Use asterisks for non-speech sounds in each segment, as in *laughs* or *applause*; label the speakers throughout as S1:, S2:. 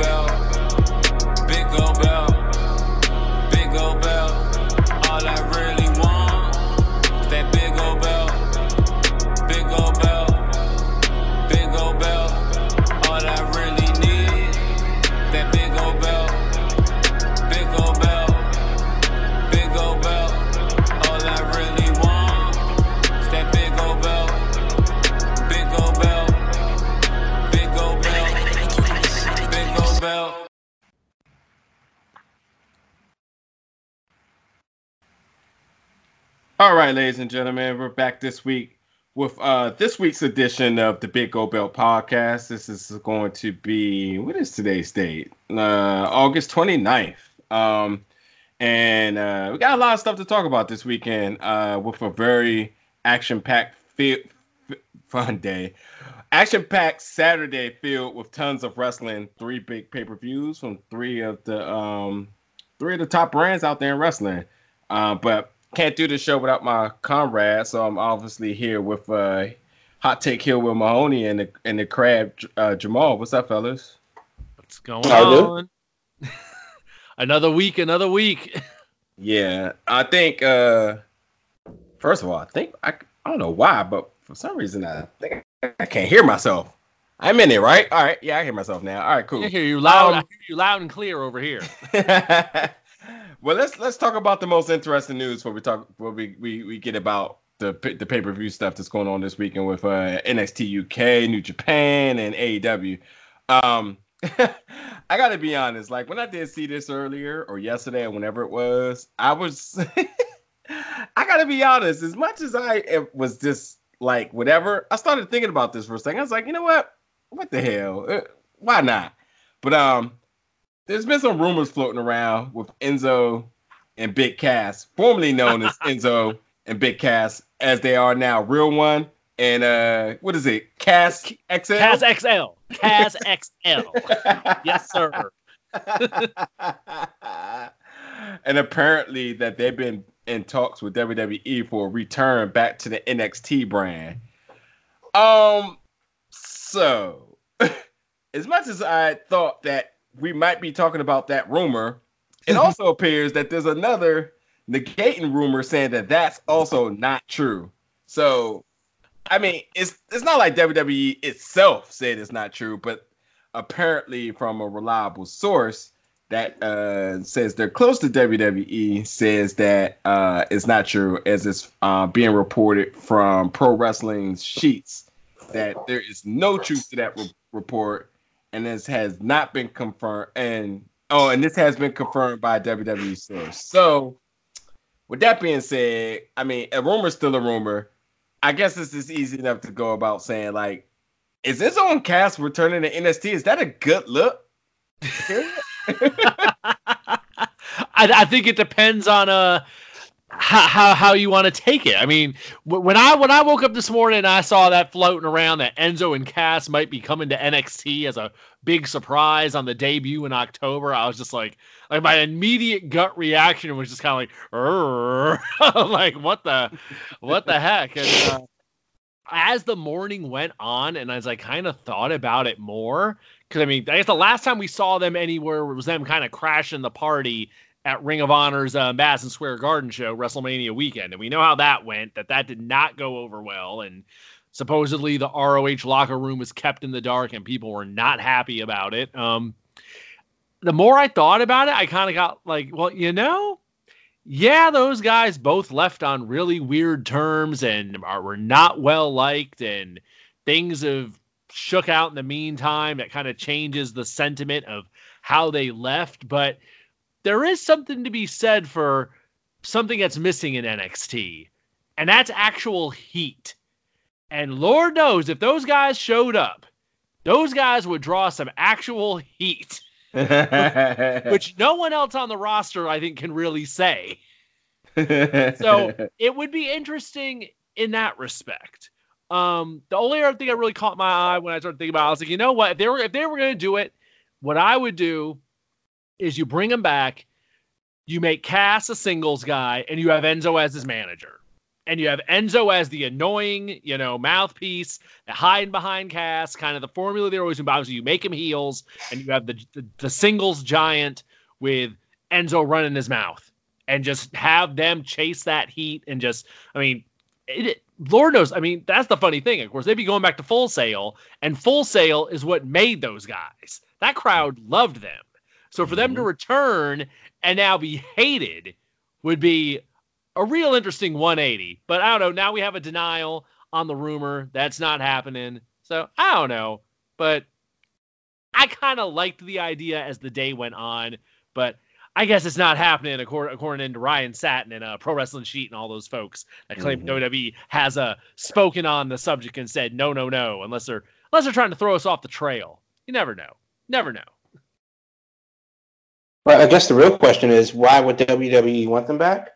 S1: All right, ladies and gentlemen, we're back this week with uh this week's edition of the Big Gold Belt podcast. This is going to be what is today's date? Uh August 29th. Um and uh we got a lot of stuff to talk about this weekend uh with a very action-packed fi- fun day. Action-packed Saturday filled with tons of wrestling, three big pay-per-views from three of the um three of the top brands out there in wrestling. Uh, but can't do the show without my comrade, so I'm obviously here with uh, Hot Take Hill with Mahoney and the and the crab uh, Jamal. What's up, fellas?
S2: What's going on? *laughs* another week, another week. *laughs*
S1: yeah, I think. uh First of all, I think I I don't know why, but for some reason I think I can't hear myself. I'm in it, right? All right, yeah, I hear myself now. All right, cool.
S2: I hear you loud. Um, I hear you loud and clear over here. *laughs*
S1: well, let's let's talk about the most interesting news before we talk before we, we, we get about the the pay per view stuff that's going on this weekend with uh, NXT UK, New Japan, and AEW. Um, *laughs* I got to be honest. Like when I did see this earlier or yesterday or whenever it was, I was. *laughs* I got to be honest. As much as I was just like whatever, I started thinking about this for a second. I was like, you know what? What the hell? Uh, why not? But um, there's been some rumors floating around with Enzo and Big Cass, formerly known as *laughs* Enzo and Big Cass, as they are now. Real one and uh, what is it? Cass XL.
S2: Cass XL. Cass *laughs* XL. yes, sir. *laughs*
S1: and apparently that they've been in talks with WWE for a return back to the NXT brand. Um, so as much as I thought that we might be talking about that rumor. It also appears that there's another negating rumor saying that that's also not true. So, I mean, it's it's not like WWE itself said it's not true, but apparently from a reliable source that uh, says they're close to WWE says that uh, it's not true, as it's uh, being reported from Pro Wrestling Sheets that there is no truth to that re- report and this has not been confirmed. And oh, and this has been confirmed by WWE source. So, with that being said, I mean, a rumor is still a rumor. I guess this is easy enough to go about saying like, is this on cast returning to NXT? Is that a good look? *laughs*
S2: I, I, think it depends on uh how how, you want to take it. I mean, when I when I woke up this morning and I saw that floating around that Enzo and Cass might be coming to NXT as a big surprise on the debut in October, I was just like, like my immediate gut reaction was just kind of like, *laughs* like what the, what the heck? And uh, as the morning went on, and as I kind of thought about it more, because I mean, I guess the last time we saw them anywhere was them kind of crashing the party at Ring of Honor's uh, Madison Square Garden show, WrestleMania weekend, and we know how that went. That that did not go over well, and supposedly the ROH locker room was kept in the dark, and people were not happy about it. Um, the more I thought about it, I kind of got like, well, you know, yeah, those guys both left on really weird terms and are, were not well liked, and things have shook out in the meantime. That kind of changes the sentiment of how they left, but there is something to be said for something that's missing in NXT, and that's actual heat. And Lord knows if those guys showed up, those guys would draw some actual heat, *laughs* which no one else on the roster, I think, can really say. so *laughs* it would be interesting in that respect. Um, the only other thing that really caught my eye when I started thinking about, it, I was like, you know what? If they were if they were going to do it, what I would do is you bring him back, you make Cass a singles guy, and you have Enzo as his manager. and you have Enzo as the annoying, you know, mouthpiece, hiding behind Cass, kind of the formula they're always about. So you make him heels, and you have the, the, the singles giant with Enzo running his mouth, and just have them chase that heat and just, I mean, it, Lord knows, I mean, that's the funny thing. Of course, they'd be going back to Full Sail, and Full Sail is what made those guys. That crowd loved them. So for them to
S1: Mm-hmm.
S2: return and now be hated would be a real interesting 180. But I don't know. Now we have a denial on the rumor. That's not happening. So I don't know. But I kind of liked the idea as the day went on. But I guess it's not happening according, according to Ryan Satin and uh, Pro Wrestling Sheet and all those folks that claim
S1: Mhm.
S2: WWE has uh, spoken on the subject and said no, no, no, unless they're unless they're trying to throw us off the trail. You never know. Never know.
S3: I guess the real question is why would WWE want them back?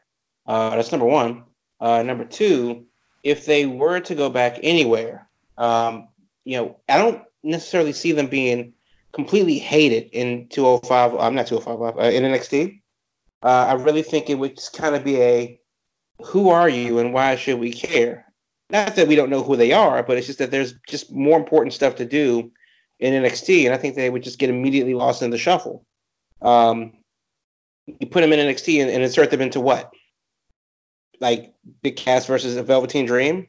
S3: Uh, that's number one. Uh, number two, if they were to go back anywhere, um, you know, I don't necessarily see them being completely hated in 205. I'm not 205 uh, in NXT. Uh, I really think it would just kind of be a who are you and why should we care? Not that we don't know who they are, but it's just that there's just more important stuff to do in NXT, and I think they would just get immediately lost in the shuffle. Um, you put them in NXT and, and insert them into what? Like Big Cass versus a Velveteen Dream.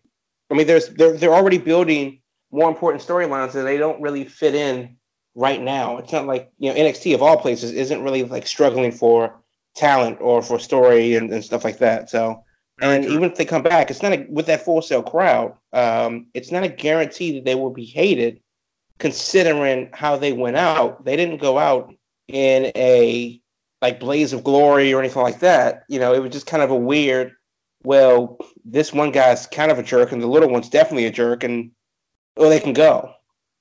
S3: I mean, there's they're they're already building more important storylines that they don't really fit in right now. It's not like you know NXT of all places isn't really like struggling for talent or for story and, and stuff like that. So, and even if they come back, it's not a, with that Full Sail crowd. Um, it's not a guarantee that they will be hated, considering how they went out. They didn't go out in a like blaze of glory or anything like that. You know, it was just kind of a weird. Well, this one guy's kind of a jerk, and the little one's definitely a jerk, and well, they can go.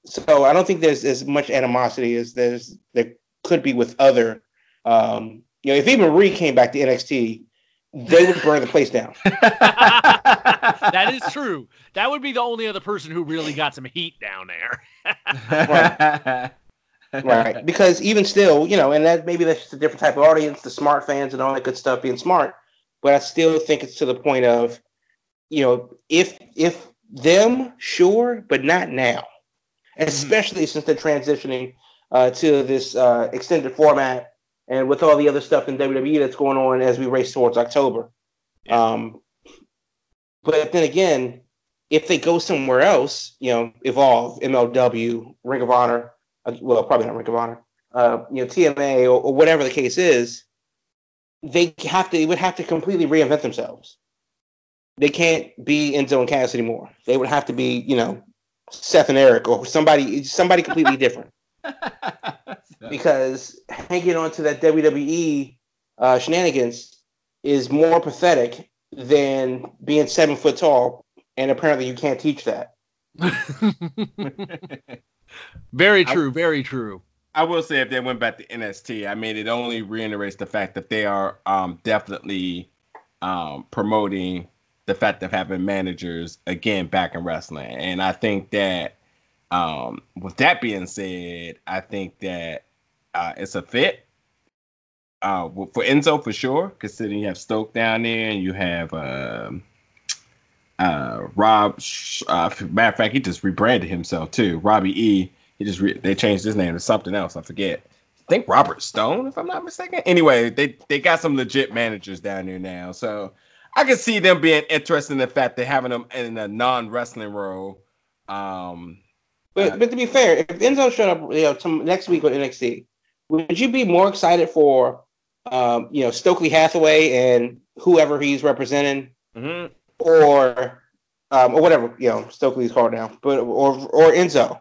S3: So I don't think there's as much animosity as there's there could be with other. Um, you know, if Eva Marie came back to NXT, they would burn the place down. *laughs*
S2: that is true. That would be the only other person who really got some heat down there.
S3: right? *laughs* *laughs* Because even still, you know, and that maybe that's just a different type of audience, the smart fans and all that good stuff being smart. But I still think it's to the point of, you know, if if them, sure, but not now, especially since they're transitioning uh, to this uh, extended format and with all the other stuff in WWE that's going on as we race towards October. Um, but then again, if they go somewhere else, you know, Evolve, MLW, Ring of Honor, well, probably not Ring of Honor, uh, you know, TNA or, or whatever the case is, they have to, they would have to completely reinvent themselves. They can't be Enzo and Cass anymore. They would have to be, you know, Seth and Eric or somebody, somebody completely different. *laughs* Because hanging on to that WWE uh, shenanigans is more pathetic than being seven foot tall, and apparently you can't teach that. *laughs*
S2: very true. Very true.
S1: I will say if they went back to NXT, I mean it only reiterates the fact that they are um, definitely um, promoting the fact of having managers again back in wrestling, and I think that um, with that being said, I think that uh, it's a fit uh, for Enzo for sure. Considering you have Stoke down there and you have um uh, Rob. Uh, matter of fact, he just rebranded himself too. Robbie E. He just re- they changed his name to something else. I forget. I think Robert Stone, if I'm not mistaken. Anyway, they they got some legit managers down there now, so I can see them being interested in the fact that having them in a non wrestling role. Um,
S3: But but to be fair, if Enzo showed up, you know, some, next week on NXT, would you be more excited for, um, you know, Stokely Hathaway and whoever he's representing,
S1: mhm.
S3: Or, um, or whatever you know Stokely's called now, but or or Enzo?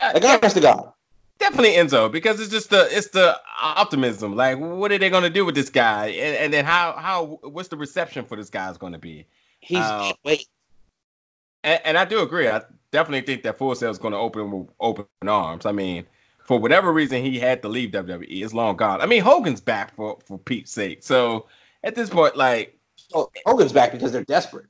S3: Like honest to God,
S1: definitely Enzo because it's just the it's the optimism. Like, what are they gonna do with this guy, and, and then how how what's the reception for this guy is gonna be?
S3: he's
S1: Uh,
S3: wait.
S1: And, and I do agree. I definitely think that Full Sail is going to open with open arms. I mean, for whatever reason he had to leave WWE, it's long gone. I mean, Hogan's back for for Pete's sake. So at this point, like,
S3: Oh, Hogan's back because they're desperate.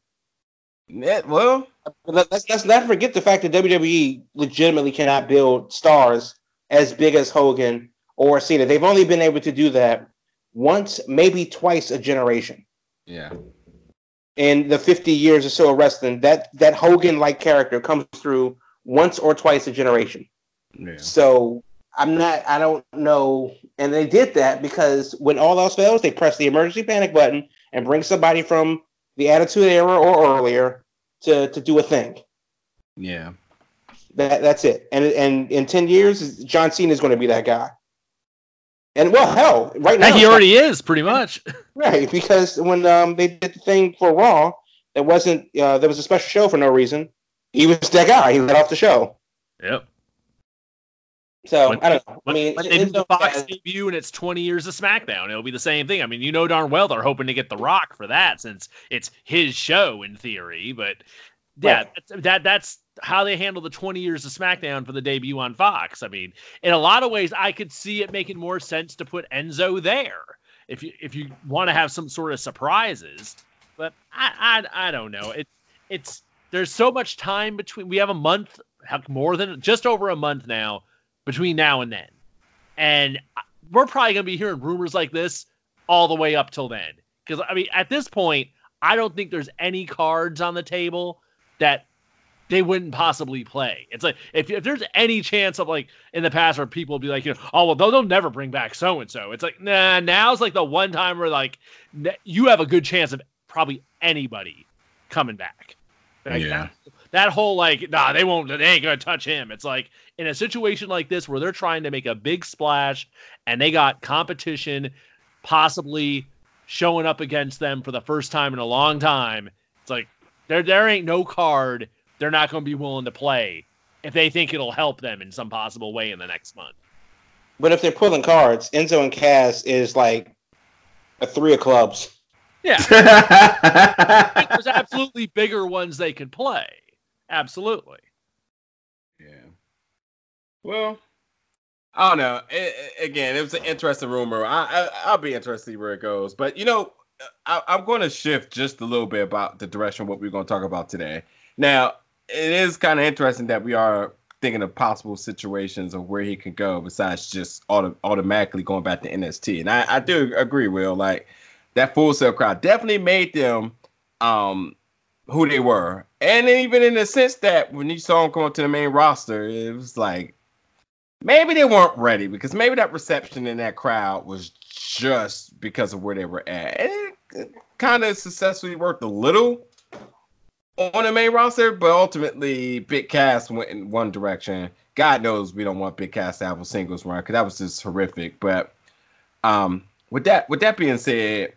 S1: Eh, well,
S3: let- let's let's not forget the fact that WWE legitimately cannot build stars as big as Hogan or Cena. They've only been able to do that once, maybe twice a generation.
S1: yeah,
S3: in the 50 years or so of wrestling, that that Hogan like character comes through once or twice a generation.
S1: Yeah.
S3: So I'm not. I don't know. And they did that because when all else fails, they press the emergency panic button and bring somebody from the Attitude Era or earlier to to do a thing.
S1: Yeah.
S3: That that's it. And and in ten years, John Cena is going to be that guy. And well, hell, right now
S2: he already is pretty much. *laughs*
S3: right because when um, they did the thing for Raw, it wasn't. Uh, there was a special show for no reason. He was that guy. He let off the show.
S2: Yep.
S3: So
S2: When-
S3: I don't know. I mean,
S2: when they do
S3: it's
S2: the Fox debut and it's 20 years of SmackDown, it'll be the same thing. I mean, you know darn well they're hoping to get The Rock for that since it's his show in theory. But yeah,
S3: Right.
S2: that's, that that's how they handle the 20 years of SmackDown for the debut on Fox. I mean, in a lot of ways, I could see it making more sense to put Enzo there if you if you want to have some sort of surprises. But I I, I don't know. It's it's there's so much time between. We have a month, more than just over a month now between now and then. And we're probably going to be hearing rumors like this all the way up till then. Because, I mean, at this point, I don't think there's any cards on the table that they wouldn't possibly play. It's like, if, if there's any chance of, like, in the past where people be like, you know, oh, well, they'll, they'll never bring back so and so. It's like, nah, now's like the one time where, like, you have a good chance of probably anybody coming back. Like,
S1: Yeah.
S2: That whole, like, nah, they won't, they ain't going to touch him. It's like, in a situation like this where they're trying to make a big splash and they got competition possibly showing up against them for the first time in a long time, it's like there there ain't no card they're not going to be willing to play if they think it'll help them in some possible way in the next month.
S3: But if they're pulling cards, Enzo and Cass is like a three of clubs.
S2: Yeah, *laughs* there's absolutely bigger ones they could play. Absolutely.
S1: Yeah. Well, I don't know. It, it- again, it was an interesting rumor. I, I I'll be interested to see where it goes. But you know, I, I'm going to shift just a little bit about the direction what we're going to talk about today. Now, it is kind of interesting that we are thinking of possible situations of where he can go besides just auto, automatically going back to NXT. And I, I do agree, Will. Like that Full Sail crowd definitely made them um who they were. And even in the sense that when you saw them come to the main roster, it was like maybe they weren't ready because maybe that reception in that crowd was just because of where they were at. And it, it kind of successfully worked a little on the main roster, but ultimately Big Cass went in one direction. God knows we don't want Big Cass to have a singles run because that was just horrific. But um, with that with that being said,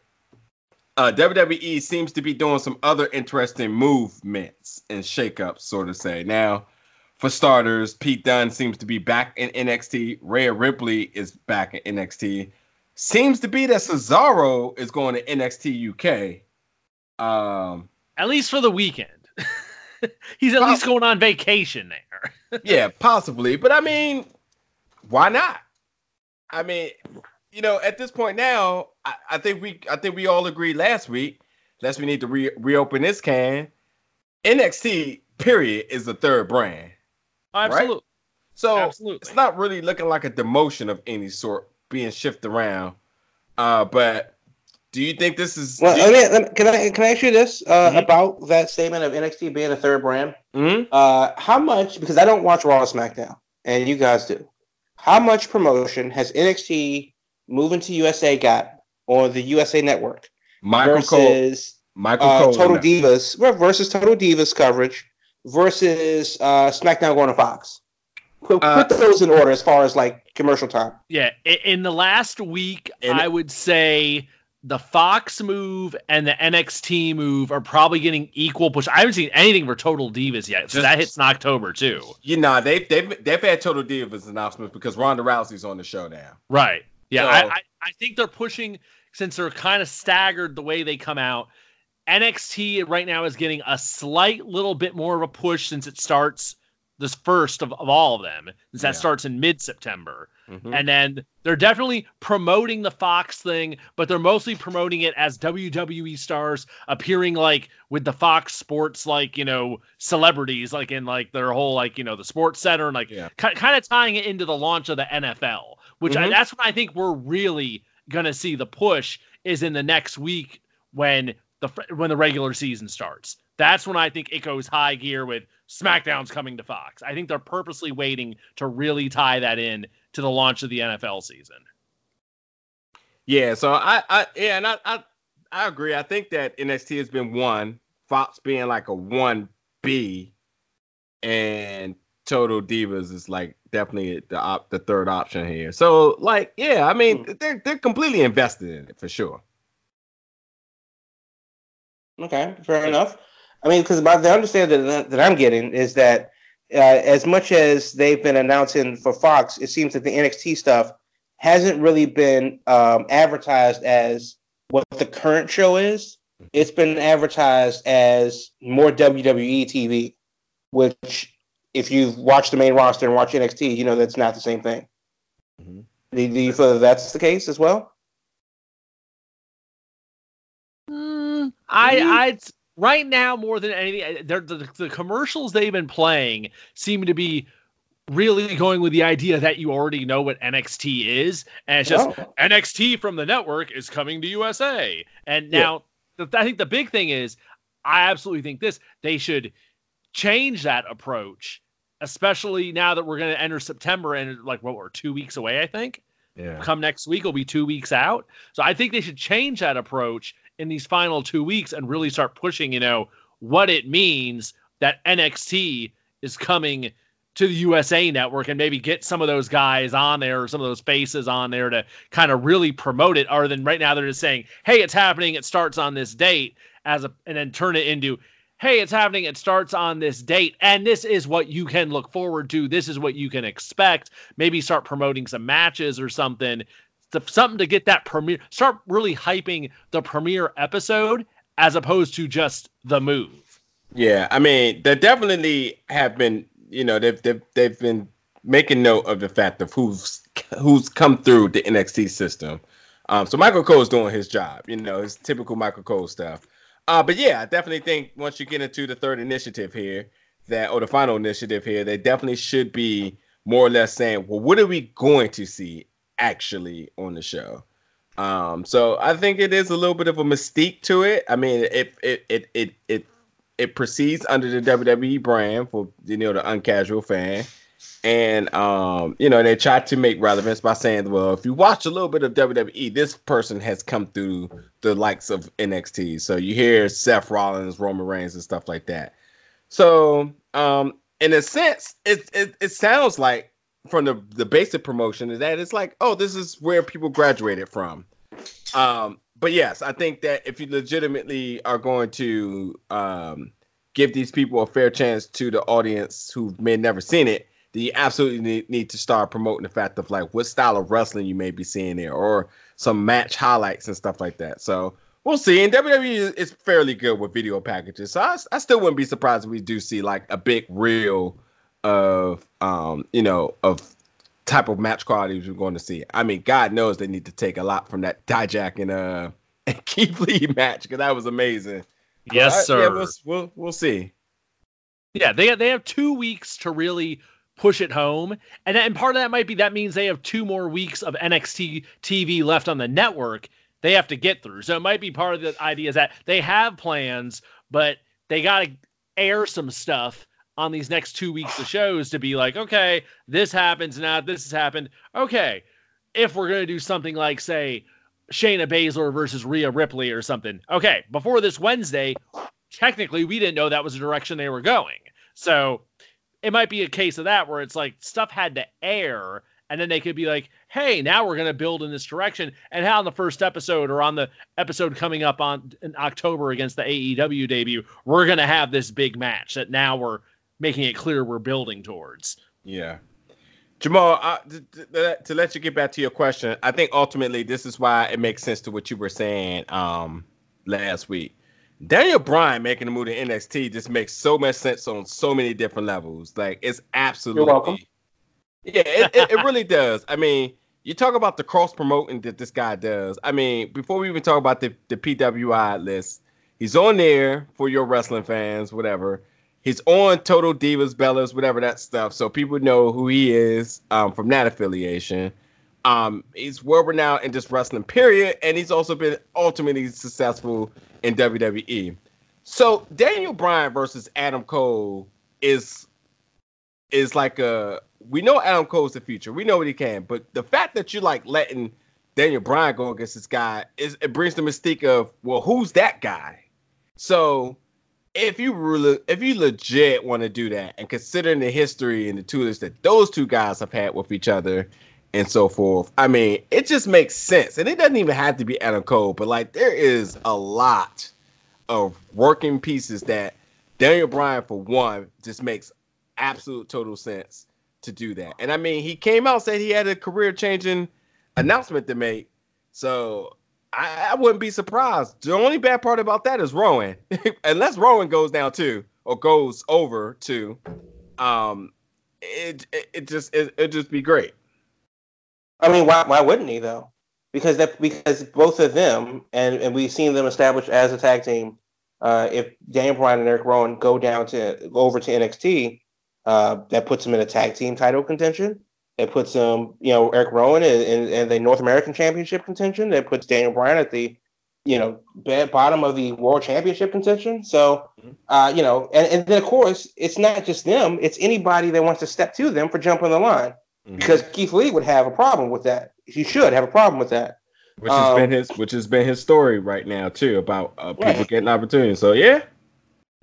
S1: uh, WWE seems to be doing some other interesting movements and shakeups, sort of say. Now, for starters, Pete Dunne seems to be back in NXT. Rhea Ripley is back in NXT. Seems to be that Cesaro is going to NXT UK. Um,
S2: At least for the weekend. *laughs* He's at least going on vacation there. *laughs*
S1: yeah, possibly. But I mean, why not? I mean, you know, at this point now, I, I think we I think we all agreed last week, unless we need to re- reopen this can. NXT period is the third brand.
S2: Absolutely.
S1: So
S2: Absolutely.
S1: it's not really looking like a demotion of any sort being shifted around. Uh, but do you think this is
S3: Well, let
S1: you-
S3: me, let me- can I can I ask you this uh,
S1: Mhm.
S3: about that statement of NXT being a third brand?
S1: Mhm.
S3: Uh, how much? Because I don't watch Raw and SmackDown, and you guys do. How much promotion has NXT moving to USA got on the USA Network
S1: Michael Cole
S3: versus
S1: Michael
S3: uh,
S1: Cole
S3: Total. Divas well, versus Total Divas coverage versus uh, SmackDown going to Fox? Put,
S1: Uh,
S3: put those in order as far as like commercial time.
S2: Yeah, in the last week,
S1: And-
S2: I would say the Fox move and the NXT move are probably getting equal push. I haven't seen anything for Total Divas yet, so
S1: Just-
S2: that hits in October too.
S1: You know, they've they've they've had Total Divas announcements because Ronda Rousey's on the show now.
S2: Right. Yeah,
S1: So-
S2: I, I, I think they're pushing since they're kind of staggered the way they come out. NXT right now is getting a slight little bit more of a push since it starts this first of, of all of them. Since that
S1: Yeah.
S2: starts in mid September.
S1: Mhm.
S2: And then they're definitely promoting the Fox thing, but they're mostly promoting it as WWE stars appearing like with the Fox Sports, like, you know, celebrities, like in like their whole, like, you know, the Sports Center and like
S1: Yeah.
S2: ki- kind of tying it into the launch of the NFL, which I,
S1: Mhm.
S2: that's when I think we're really going to see the push is in the next week when the when the regular season starts. That's when I think it goes high gear with SmackDown's coming to Fox. I think they're purposely waiting to really tie that in to the launch of the NFL season.
S1: Yeah, so I, I yeah, and I, I I agree. I think that NXT has been one, Fox being like a one B, and Total Divas is like definitely the op- the third option here. So like, yeah, I mean, mm. they're they're completely invested in it for sure.
S3: Okay, fair enough. I mean, because by the understanding that, that I'm getting is that uh, as much as they've been announcing for Fox, it seems that the NXT stuff hasn't really been um, advertised as what the current show is. It's been advertised as more WWE TV, which if you've watched the main roster and watched NXT, you know that's not the same thing. Mm-hmm. Do, do, you feel that that's the case as well?
S2: Mm, I, I, right now more than anything, the, the, the commercials they've been playing seem to be really going with the idea that you already know what NXT is, and it's just oh. NXT from the network is coming to USA. And now, yeah. the, I think the big thing is, I absolutely think this they should change that approach especially now that we're going to enter September and like what we're two weeks away, I think.
S1: Yeah.
S2: Come next week, will be two weeks out. So I think they should change that approach in these final two weeks and really start pushing, you know, what it means that NXT is coming to the USA network and maybe get some of those guys on there or some of those faces on there to kind of really promote it. Other than right now, they're just saying, hey, it's happening, it starts on this date as a and then turn it into hey, it's happening. It starts on this date, and this is what you can look forward to. This is what you can expect. Maybe start promoting some matches or something, something to get that premiere. Start really hyping the premiere episode as opposed to just the move.
S1: Yeah, I mean, they definitely have been. You know, they've they've they've been making note of the fact of who's who's come through the NXT system. Um, so Michael Cole's doing his job. You know, his typical Michael Cole stuff. Uh, but yeah, I definitely think once you get into the third initiative here, that or the final initiative here, they definitely should be more or less saying, well, what are we going to see actually on the show? Um, so I think it is a little bit of a mystique to it. I mean, it it it it it it proceeds under the WWE brand for you know the uncasual fan. And um, you know, they try to make relevance by saying, well, if you watch a little bit of WWE, this person has come through the likes of NXT. So you hear Seth Rollins, Roman Reigns, and stuff like that. So um, in a sense, it, it it sounds like from the the basic promotion is that it's like, oh, this is where people graduated from. Um, but yes, I think that if you legitimately are going to um, give these people a fair chance to the audience who may never seen it, you absolutely need, need to start promoting the fact of like what style of wrestling you may be seeing there or some match highlights and stuff like that. So we'll see. And WWE is fairly good with video packages. So I, I still wouldn't be surprised if we do see like a big reel of, um, you know, of type of match quality we're going to see. I mean, God knows they need to take a lot from that Dijak and uh *laughs* and Keith Lee match because that was amazing.
S2: Yes, I, sir.
S1: Yeah, we'll, we'll we'll see.
S2: Yeah, they they have two weeks to really push it home. And, and part of that might be that means they have two more weeks of NXT TV left on the network they have to get through. So it might be part of the idea is that they have plans, but they got to air some stuff on these next two weeks of shows to be like, okay, this happens now, this has happened. Okay, if we're going to do something like, say, Shayna Baszler versus Rhea Ripley or something, okay, before this Wednesday, technically we didn't know that was the direction they were going. So it might be a case of that where it's like stuff had to air and then they could be like hey now we're going to build in this direction. And how on the first episode or on the episode coming up on in october against the aew debut we're going to have this big match that now we're making it clear we're building towards.
S1: Yeah. Jamal uh, to, to, let you get back to your question i think ultimately this is why it makes sense to what you were saying um, last week Daniel Bryan making the move to NXT just makes so much sense on so many different levels. Like it's absolutely.
S3: You're welcome.
S1: Yeah, it, it, it really does. I mean, you talk about the cross promoting that this guy does. I mean, before we even talk about the, the PWI list, he's on there for your wrestling fans, whatever. He's on Total Divas, Bellas, whatever that stuff, so people know who he is um, from that affiliation. Um, he's world renowned in just wrestling, period, and he's also been ultimately successful in WWE. So Daniel Bryan versus Adam Cole is is like a we know Adam Cole's the future. We know what he can, but the fact that you're like letting Daniel Bryan go against this guy is it brings the mystique of well, who's that guy? So if you really, if you legit want to do that, and considering the history and the tools that those two guys have had with each other and so forth, I mean, it just makes sense. And it doesn't even have to be Adam Cole, but like there is a lot of working pieces that Daniel Bryan, for one, just makes absolute total sense to do that. And I mean, he came out said he had a career changing announcement to make. So I, I, wouldn't be surprised. The only bad part about that is Rowan. *laughs* Unless Rowan goes down too or goes over to, um, it it, it just it, it'd just be great.
S3: I mean, why why wouldn't he though? Because that because both of them and and we've seen them established as a tag team. Uh, if Daniel Bryan and Eric Rowan go down to go over to NXT, uh, that puts them in a tag team title contention. It puts um, you know, Eric Rowan in, in, in, the North American Championship contention. It puts Daniel Bryan at the, you know, bottom of the World Championship contention. So, mm-hmm. uh, you know, and, and then of course, it's not just them; it's anybody that wants to step to them for jumping the line. Mm-hmm. Because Keith Lee would have a problem with that. He should have a problem with that.
S1: Which has um, been his, which has been his story right now too about uh, people right. getting opportunities. So yeah,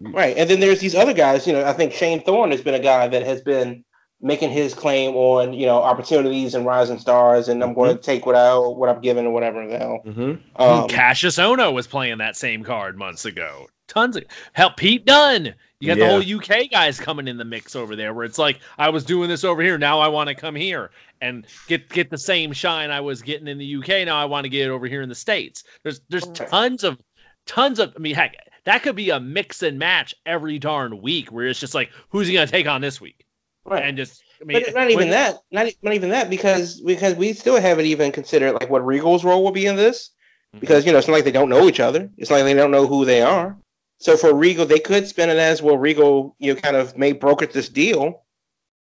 S3: right. And then there's these other guys. You know, I think Shane Thorne has been a guy that has been making his claim on you know opportunities and rising stars, and I'm mm-hmm. going to take what I what I'm given or whatever the hell.
S2: Mm-hmm. Um, Kassius Ohno was playing that same card months ago. Tons of help. Pete Dunne. You got yeah. the whole UK guys coming in the mix over there, where it's like I was doing this over here, now I want to come here and get get the same shine I was getting in the UK. Now I want to get it over here in the states. There's there's tons of tons of. I mean, heck, that could be a mix and match every darn week, where it's just like, who's he gonna take on this week?
S3: Right. And just I mean, but not even when, that. Not not even that because because we still haven't even considered like what Regal's role will be in this. Mm-hmm. Because you know it's not like they don't know each other. It's not like they don't know who they are. So for Regal, they could spin it as well. Regal, you know, kind of may broker this deal,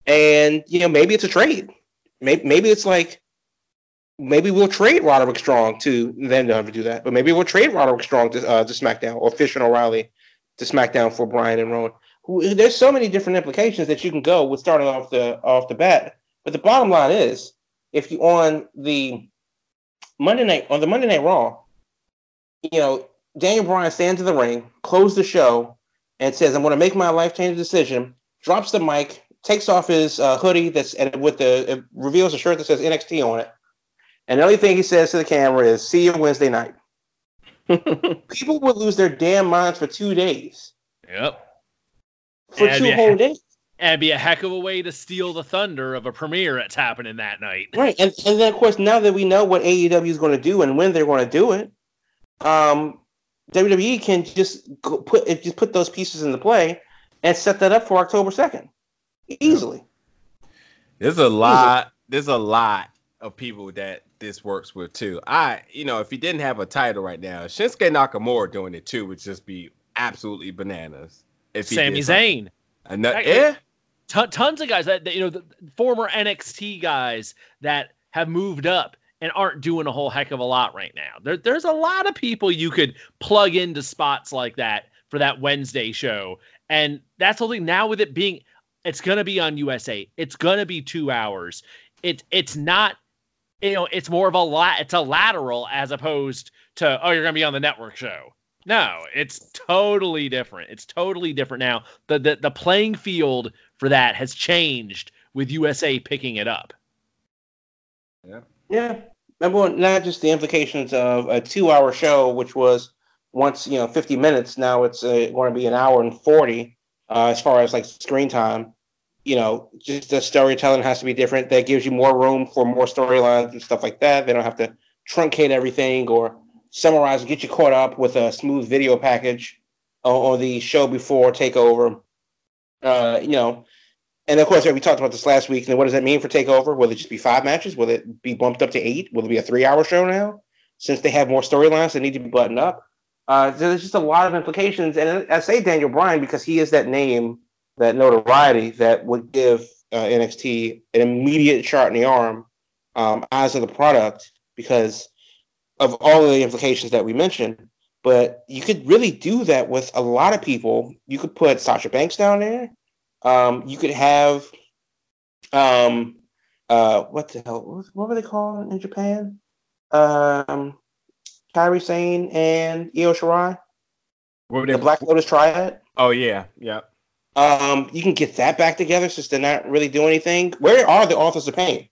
S3: and you know maybe it's a trade. Maybe maybe it's like maybe we'll trade Roderick Strong to then don't have to do that, but maybe we'll trade Roderick Strong to uh, to SmackDown or Fish and O'Reilly to SmackDown for Bryan and Rowan there's so many different implications that you can go with starting off the off the bat. But the bottom line is, if you on the Monday night on the Monday Night Raw, you know Daniel Bryan stands in the ring, closes the show, and says, "I'm going to make my life changing decision." Drops the mic, takes off his uh, hoodie that's and with the reveals a shirt that says NXT on it, and the only thing he says to the camera is, "See you Wednesday night." *laughs* People would lose their damn minds for two days.
S2: Yep
S3: for two whole days.
S2: And be a heck of a way to steal the thunder of a premiere that's happening that night.
S3: Right, and and then of course now that we know what AEW is going to do and when they're going to do it, um, WWE can just put just put those pieces into play and set that up for October second, easily.
S1: There's a lot. Easily. There's a lot of people that this works with too. I, you know, if he didn't have a title right now, Shinsuke Nakamura doing it too would just be absolutely bananas.
S2: If Sami Zayn.
S1: And that, yeah.
S2: T- tons of guys that, you know, the former NXT guys that have moved up and aren't doing a whole heck of a lot right now. There, there's a lot of people you could plug into spots like that for that Wednesday show. And that's the thing now with it being, it's going to be on USA. It's going to be two hours. It, it's not, you know, it's more of a lot, it's a lateral as opposed to, oh, you're going to be on the network show. No, it's totally different. It's totally different now. The, the the playing field for that has changed with USA picking it up.
S3: Yeah. Yeah. Number one, not just the implications of a two-hour show, which was once you know 50 minutes. Now it's uh, going to be an hour and 40 uh, as far as like screen time. You know, just the storytelling has to be different. That gives you more room for more storylines and stuff like that. They don't have to truncate everything or summarize and get you caught up with a smooth video package on, the show before Takeover. Uh, you know, and of course, we talked about this last week. And what does that mean for Takeover? Will it just be five matches? Will it be bumped up to eight? Will it be a three-hour show now? Since they have more storylines that need to be buttoned up, uh, there's just a lot of implications. And I say Daniel Bryan because he is that name, that notoriety that would give uh, NXT an immediate shot in the arm um, eyes of the product because of all of the implications that we mentioned. But you could really do that with a lot of people. You could put Sasha Banks down there. Um, you could have, um, uh, what the hell? What were they called in Japan? Um, Kairi Sane and Io Shirai.
S1: What were they?
S3: The Black Lotus Triad.
S1: Oh yeah, yeah.
S3: Um, you can get that back together since they're not really doing anything. Where are the authors of pain?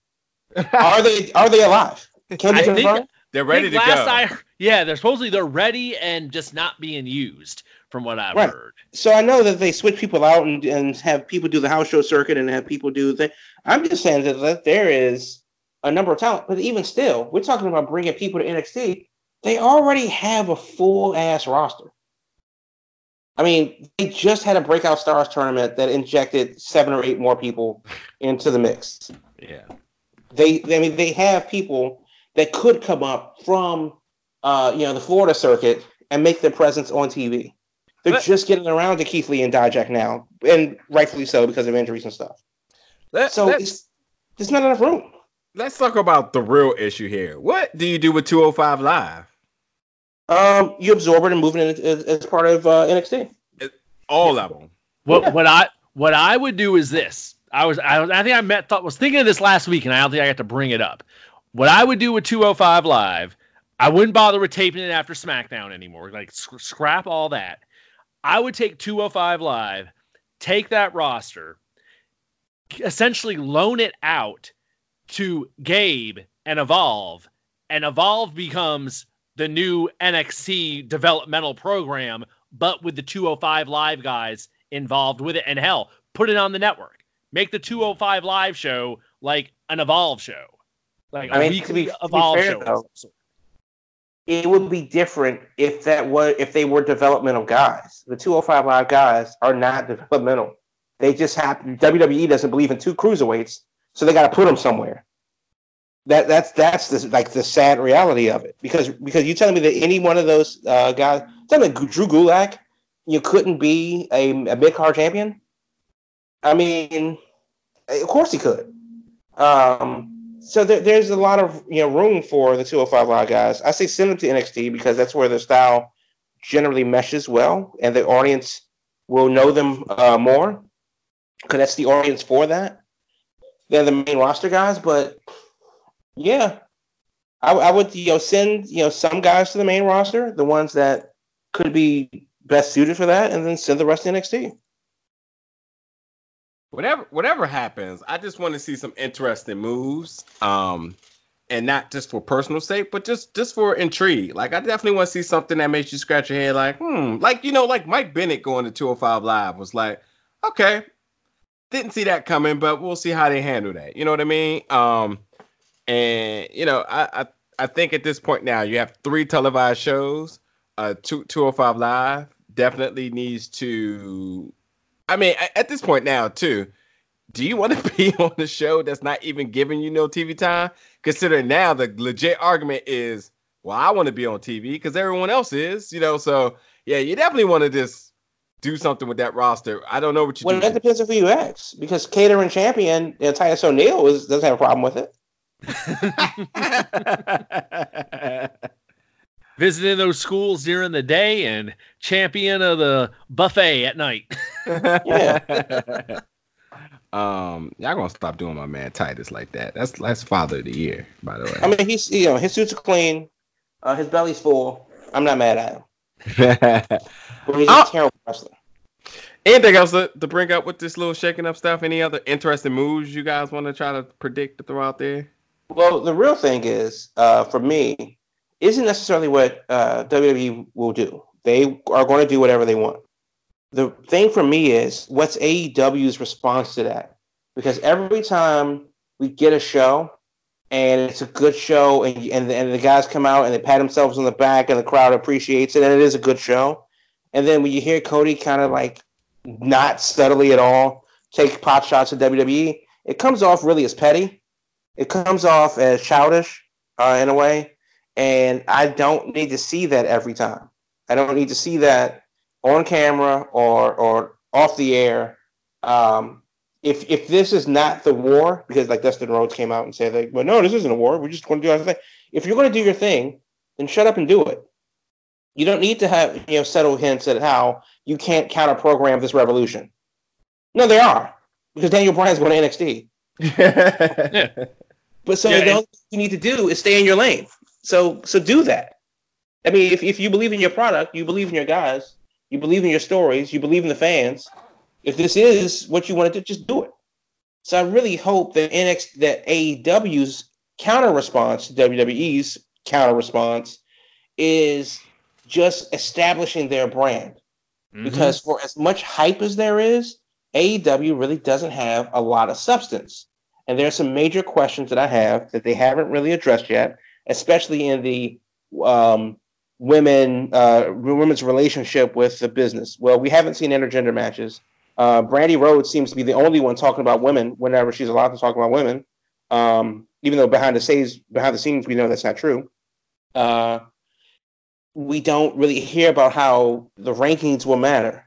S3: *laughs* Are they are they alive? Can
S2: I think-
S3: confirm?
S1: They're ready to
S2: I think last
S1: go.
S2: I yeah, they're supposedly they're ready and just not being used, from what I've
S3: Right.
S2: heard.
S3: So I know that they switch people out and, and have people do the house show circuit and have people do the. I'm just saying that, that there is a number of talent, but even still, we're talking about bringing people to NXT. They already have a full ass roster. I mean, they just had a breakout stars tournament that injected seven or eight more people into the mix.
S1: yeah.
S3: they I mean they have people that could come up from uh, you know the Florida circuit and make their presence on TV. They're
S1: Let-
S3: just getting around to Keith Lee and Dijak now, and rightfully so because of injuries and stuff.
S1: Let,
S3: So it's, there's not enough room.
S1: let's talk about the real issue here. What do you do with 205 Live?
S3: Um, you absorb it and move it as, as part of uh, NXT.
S1: All of them.
S2: What
S3: Yeah.
S2: what I what I would do is this. I was I was I think I met thought was thinking of this last week and I don't think I got to bring it up. What I would do with 205 Live, I wouldn't bother with taping it after SmackDown anymore. Like sc- scrap all that. I would take 205 Live, take that roster, essentially loan it out to Gabe and Evolve, and Evolve becomes the new NXT developmental program, but with the 205 Live guys involved with it. And hell, put it on the network. Make the 205 Live show like an Evolve show, like a
S3: I mean, to
S2: weekly
S3: be- to be
S2: Evolve
S3: fair, though. It would be different if that were if they were developmental guys. The 205 Live guys are not developmental. They just happen. WWE doesn't believe in two cruiserweights, so they got to put them somewhere. That that's that's the like the sad reality of it. Because because you telling me that any one of those uh, guys, telling me Drew Gulak, you couldn't be a, a mid card champion. I mean, of course he could. Um, so there, there's a lot of you know room for the 205 Live guys. I say send them to NXT because that's where their style generally meshes well, and the audience will know them uh, more because that's the audience for that than the main roster guys. But yeah, I, I would you know send you know some guys to the main roster, the ones that could be best suited for that, and then send the rest to NXT.
S1: Whatever whatever happens, I just want to see some interesting moves. Um and not just for personal sake, but just just for intrigue. Like I definitely want to see something that makes you scratch your head like, hmm, like you know, like Mike Bennett going to 205 Live was like, okay, didn't see that coming, but we'll see how they handle that. You know what I mean? Um and you know, I I, I think at this point now you have three televised shows. Uh two, 205 Live definitely needs to I mean, at this point now, too, do you want to *laughs* be on the show that's not even giving you no TV time? Considering now the legit argument is, well, I want to be on TV because everyone else is, you know. So yeah, you definitely want to just do something with that roster. I don't know what you
S3: Well,
S1: do.
S3: that depends on who you ask, because catering champion uh, Titus O'Neil is, doesn't have a problem with it. *laughs* *laughs*
S2: Visiting those schools during the day and champion of the buffet at night.
S3: Yeah. *laughs* *laughs*
S1: um, y'all gonna stop doing my man Titus like that. That's that's father of the year, by the way.
S3: I mean, he's you know his suits are clean, uh, his belly's full. I'm not mad at him, *laughs* but he's a
S1: Oh.
S3: terrible wrestler.
S1: Anything else to, to bring up with this little shaking up stuff? Any other interesting moves you guys want to try to predict to throw out there?
S3: Well, the real thing is, uh, for me, isn't necessarily what uh, WWE will do. They are going to do whatever they want. The thing for me is, what's AEW's response to that? Because every time we get a show and it's a good show, and and, and the guys come out and they pat themselves on the back, and the crowd appreciates it, and it is a good show. And then when you hear Cody kind of like not subtly at all take pot shots at WWE, it comes off really as petty it comes off as childish uh, in a way, and I don't need to see that every time. I don't need to see that on camera or or off the air. Um, if if this is not the war, because like Dustin Rhodes came out and said like, well, no, this isn't a war. We're just going to do our thing. If you're going to do your thing, then shut up and do it. You don't need to have you know subtle hints at how you can't counter program this revolution. No, they are because Daniel Bryan's going to NXT. *laughs*
S1: yeah.
S3: But so
S2: Yeah,
S3: the only thing you need to do is stay in your lane. So so do that. I mean, if, if you believe in your product, you believe in your guys, you believe in your stories, you believe in the fans. If this is what you want to do, just do it. So I really hope that NX that AEW's counter response to WWE's counter response is just establishing their brand
S2: Mm-hmm.
S3: because for as much hype as there is, AEW really doesn't have a lot of substance. And there are some major questions that I have that they haven't really addressed yet, especially in the um, women uh, women's relationship with the business. Well, we haven't seen intergender matches. Uh, Brandi Rhodes seems to be the only one talking about women whenever she's allowed to talk about women, um, even though behind the scenes, behind the scenes, we know that's not true. Uh, we don't really hear about how the rankings will matter.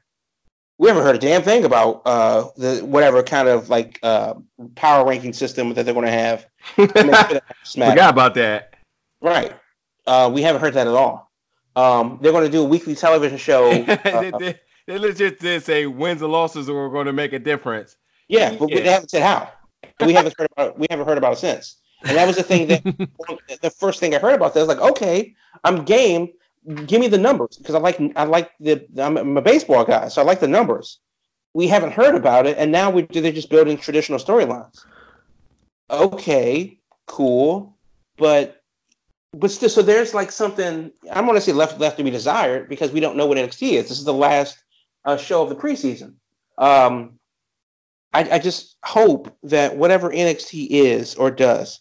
S3: We haven't heard a damn thing about uh, the whatever kind of like uh, power ranking system that they're going to have. *laughs* to make sure that it's matter.
S1: Forgot about that.
S3: Right. Uh, we haven't heard that at all. Um, they're going to do a weekly television show. *laughs*
S1: they,
S3: uh,
S1: they, they legit did say wins and losses are going to make a difference.
S3: yeah, but
S1: Yeah.
S3: they haven't said how. We haven't heard about. We haven't heard about it since. And that was the thing that *laughs* the first thing I heard about that was like, okay, I'm game. Give me the numbers because I like I like the I'm, I'm a baseball guy, so I like the numbers. We haven't heard about it, and now we they're just building traditional storylines. Okay, cool, but but still, so there's like something I'm going to say left left to be desired because we don't know what NXT is. This is the last uh, show of the preseason. Um, I, I just hope that whatever NXT is or does,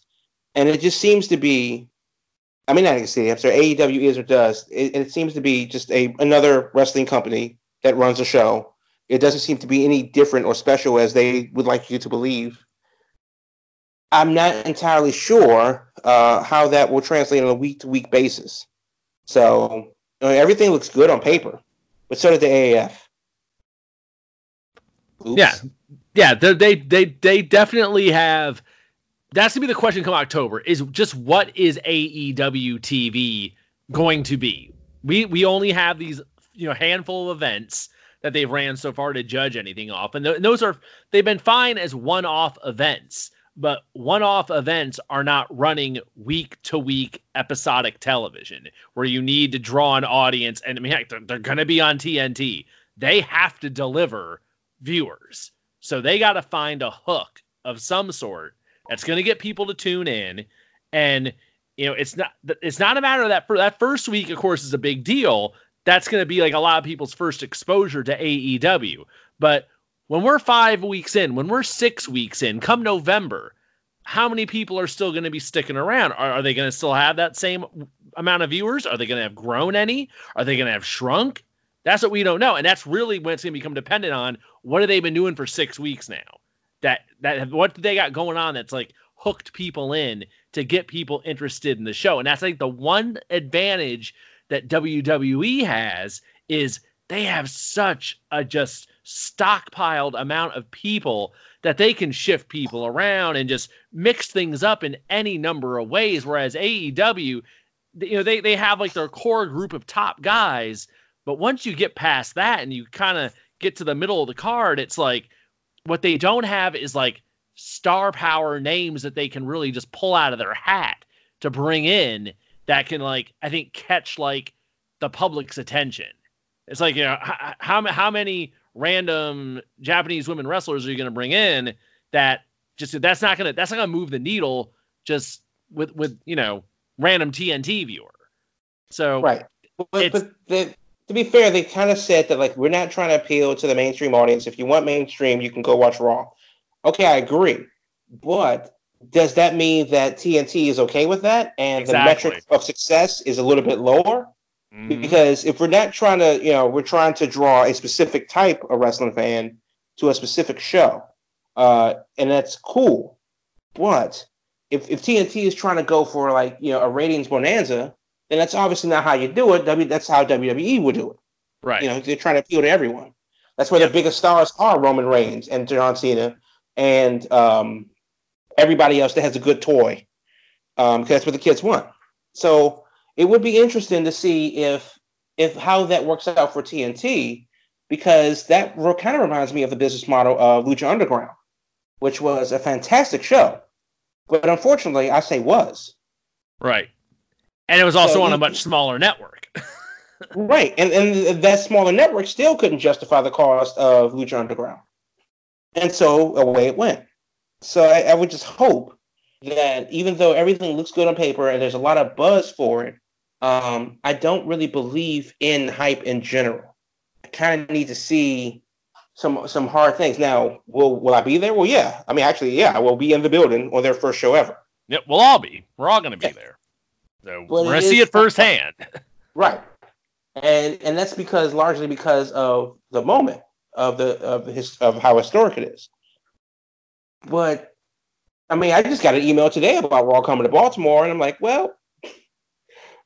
S3: and it just seems to be, I mean not NXT, I'm sorry, AEW is or does, it, it seems to be just a another wrestling company that runs a show. It doesn't seem to be any different or special as they would like you to believe. I'm not entirely sure uh, how that will translate on a week to week basis. So you know, everything looks good on paper, but so did the AAF. Oops.
S2: Yeah. yeah, they they they definitely have. That's gonna be the question come October. Is just what is AEW TV going to be? We we only have these you know handful of events that they've ran so far to judge anything off, and th- those are they've been fine as one-off events. But one-off events are not running week to week episodic television where you need to draw an audience. And I mean, heck, they're, they're going to be on TNT. They have to deliver viewers. So they got to find a hook of some sort that's going to get people to tune in. And you know, it's not it's not a matter of that for that first week, of course, is a big deal. That's going to be like a lot of people's first exposure to AEW. But when we're five weeks in, when we're six weeks in, come November, how many people are still going to be sticking around? Are, are they going to still have that same amount of viewers? Are they going to have grown any? Are they going to have shrunk? That's what we don't know, and that's really when it's going to become dependent on what have they been doing for six weeks now. That that what they got going on that's like hooked people in to get people interested in the show, and that's like the one advantage that WWE has is they have such a just stockpiled amount of people that they can shift people around and just mix things up in any number of ways. Whereas AEW, you know, they they have like their core group of top guys, but once you get past that and you kind of get to the middle of the card, it's like what they don't have is like star power names that they can really just pull out of their hat to bring in that can like I think catch like the public's attention. It's like you know h- how how many random Japanese women wrestlers are you going to bring in that just that's not gonna that's not gonna move the needle just with with you know random TNT viewer. So
S3: Right. But, but they, to be fair, they kind of said that like we're not trying to appeal to the mainstream audience. If you want mainstream, you can go watch Raw. Okay, I agree. But does that mean that TNT is okay with that and
S2: Exactly.
S3: the metric of success is a little bit lower?
S2: Mhm.
S3: Because if we're not trying to, you know, we're trying to draw a specific type of wrestling fan to a specific show, uh, and that's cool. But if, if TNT is trying to go for like you know a ratings bonanza, then that's obviously not how you do it. W that's how WWE would do it.
S2: right.
S3: You know, they're trying to appeal to everyone. That's where the biggest stars are Roman Reigns and John Cena. and um, everybody else that has a good toy, Um, because that's what the kids want. So it would be interesting to see if if how that works out for TNT, because that kind of reminds me of the business model of Lucha Underground, which was a fantastic show, but unfortunately, I say was
S2: right, and it was also so, on a much smaller network. *laughs*
S3: right, and and that smaller network still couldn't justify the cost of Lucha Underground, and so away it went. So I, I would just hope that even though everything looks good on paper and there's a lot of buzz for it, um, I don't really believe in hype in general. I kind of need to see some some hard things. Now, will will I be there? Well, yeah. I mean, actually, yeah, I will be in the building on their first show ever.
S2: Yep, we'll all be. We're all going to be there. So we're going to see it firsthand. *laughs*
S3: Right, and and that's because largely because of the moment of the of his of how historic it is. But I mean, I just got an email today about Raw coming to Baltimore, and I'm like, well,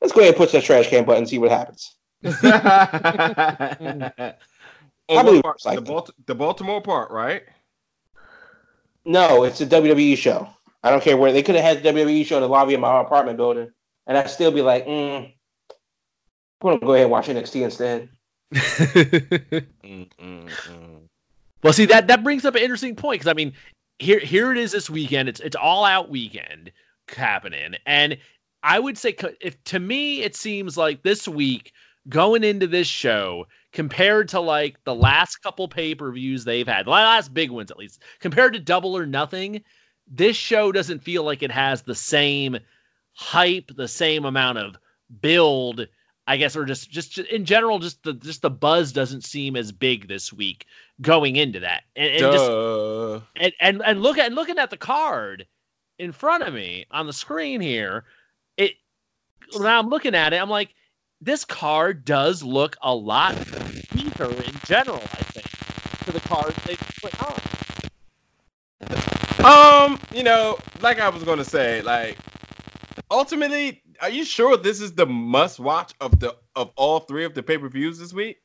S3: let's go ahead and push that trash can button and see what happens. *laughs*
S1: Oh, I believe part, the, Balt- the Baltimore part, right?
S3: No, it's a WWE show. I don't care where they could have had the WWE show in the lobby of my apartment building, and I'd still be like, mm, I'm gonna go ahead and watch NXT instead. *laughs* Mm, mm, mm.
S2: well, see that that brings up an interesting point because I mean, here here it is this weekend. It's it's all out weekend happening, and I would say if to me it seems like this week going into this show compared to like the last couple pay per views they've had, the last big ones at least, compared to Double or Nothing, this show doesn't feel like it has the same hype, the same amount of build, I guess, or just just in general, just the just the buzz doesn't seem as big this week going into that. And, and just and, and and look at looking at the card in front of me on the screen here, now I'm looking at it, I'm like, this car does look a lot deeper in general, I think, to the cars they put on.
S1: Um, you know, like I was gonna say, like ultimately, are you sure this is the must watch of the of all three of the pay per views this week?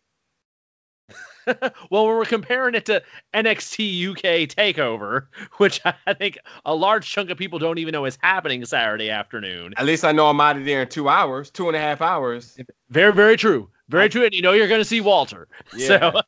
S1: *laughs*
S2: well, when we're comparing it to NXT UK Takeover, *laughs* which I think a large chunk of people don't even know is happening Saturday afternoon.
S1: At least I know I'm out of there in two hours, two and a half hours.
S2: Very, very true. Very true. And you know you're going to see Walter. *laughs* Yeah. So.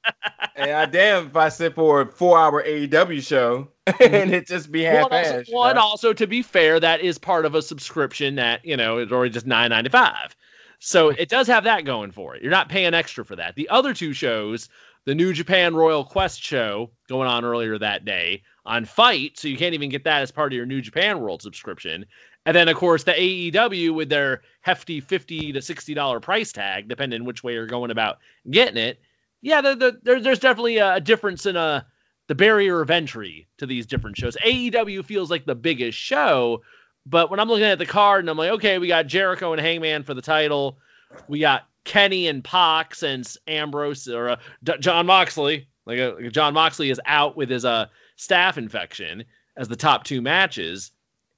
S1: and I damn if I sit for a four hour AEW show and mm-hmm. it just be half
S2: well, also, well, and also to be fair, that is part of a subscription that, you know, is already just nine ninety five. So it does have that going for it. You're not paying extra for that. The other two shows the New Japan Royal Quest show going on earlier that day on Fight, so you can't even get that as part of your New Japan World subscription. And then, of course, the AEW with their hefty fifty to sixty dollar price tag, depending which way you're going about getting it. Yeah, the, the, there, there's definitely a difference in a uh, the barrier of entry to these different shows. AEW feels like the biggest show, but when I'm looking at the card and I'm like, okay, we got Jericho and Hangman for the title, we got Kenny and Pac since Ambrose or uh, D- Jon Moxley, like uh, Jon Moxley is out with his uh staph infection as the top two matches,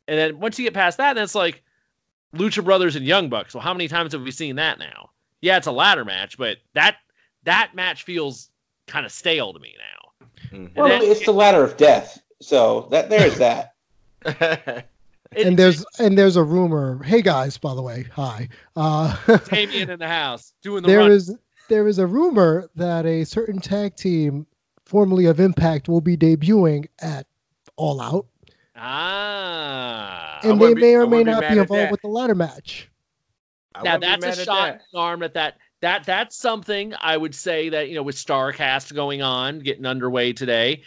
S2: and then once you get past that, then it's like Lucha Brothers and Young Bucks. Well, how many times have we seen that now? Yeah, it's a ladder match, but that that match feels kind of stale to me now.
S3: Mm-hmm. Well, then, it's the ladder of death, so that there's that. *laughs*
S4: and there's and there's a rumor. Hey guys, by the way, hi. Uh, *laughs*
S2: Damien in the house doing the.
S4: There
S2: run.
S4: is there is a rumor that a certain tag team, formerly of Impact, will be debuting at All Out.
S2: Ah,
S4: and they may or may not be involved with the ladder match.
S2: now that's a shot in the arm at that. That that's something I would say that you know with Starcast going on, getting underway today.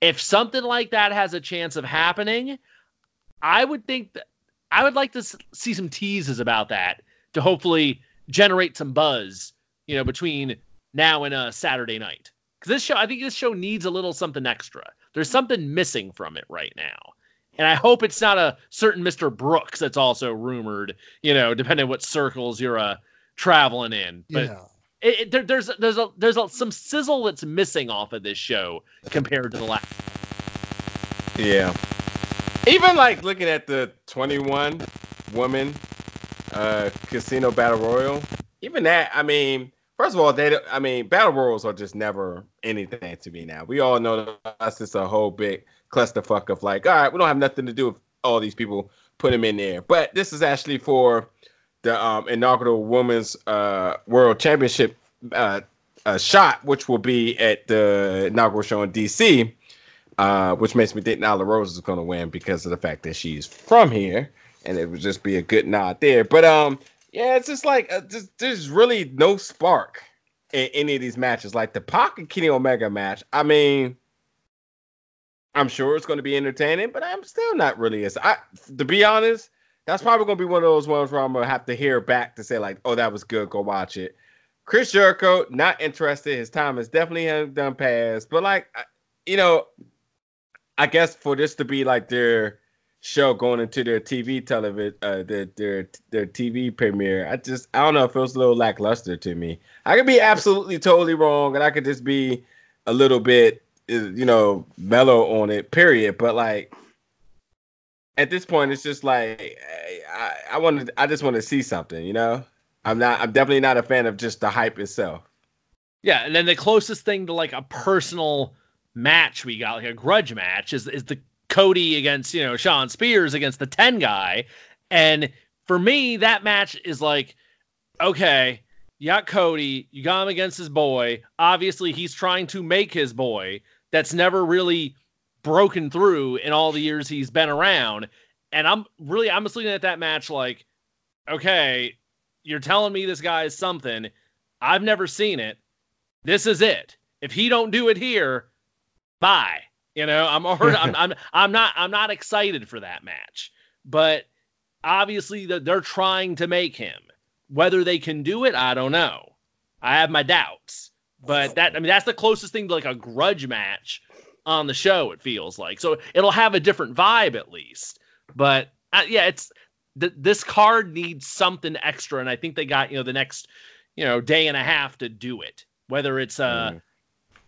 S2: If something like that has a chance of happening, I would think that I would like to see some teases about that to hopefully generate some buzz, you know, between now and uh, Saturday night. Because this show, I think this show needs a little something extra. There's something missing from it right now. And I hope it's not a certain Mr. Brooks that's also rumored, you know, depending on what circles you're uh, traveling in. But yeah. it, it, there, there's there's a there's a, some sizzle that's missing off of this show compared to the last.
S1: Yeah, even like looking at the 21 woman uh casino battle royal even that i mean First of all, they I mean, battle royals are just never anything to me now. We all know that's just a whole big clusterfuck of like, all right, we don't have nothing to do with all these people. Put them in there. But this is actually for the um, inaugural Women's uh, World Championship uh, uh, shot, which will be at the inaugural show in DC. Uh, which makes me think Nyla Rose is going to win because of the fact that she's from here, and it would just be a good nod there. But um, yeah, it's just like uh, just, there's really no spark in any of these matches. Like the Pac and Kenny Omega match, I mean, I'm sure it's going to be entertaining, but I'm still not really as I to be honest. That's probably going to be one of those ones where I'm going to have to hear back to say like, oh, that was good. Go watch it. Chris Jericho, not interested. His time is definitely done past. But like, you know, I guess for this to be like their show going into their TV television, uh, their their their TV premiere, I just I don't know. It feels a little lackluster to me. I could be absolutely totally wrong, and I could just be a little bit, uh, you know, mellow on it. Period. But like at this point, it's just like I I want to I just want to see something. You know, I'm not I'm definitely not a fan of just the hype itself.
S2: Yeah, and then the closest thing to like a personal match we got, like a grudge match, is is the Cody against you know Shawn Spears against the Ten guy, and for me that match is like, okay, you got Cody, you got him against his boy. Obviously, he's trying to make his boy. That's never really broken through in all the years he's been around, and I'm really I'm just looking at that match like, okay, you're telling me this guy is something. I've never seen it this is it. If he don't do it here, bye. You know, I'm already, I'm, *laughs* I'm, I'm not, I'm not excited for that match. But obviously, that they're trying to make him. Whether they can do it, I don't know. I have my doubts. But that, I mean, that's the closest thing to like a grudge match on the show. It feels like so it'll have a different vibe at least. But uh, yeah, it's th- this card needs something extra, and I think they got you know the next you know day and a half to do it whether it's uh,
S1: Mm.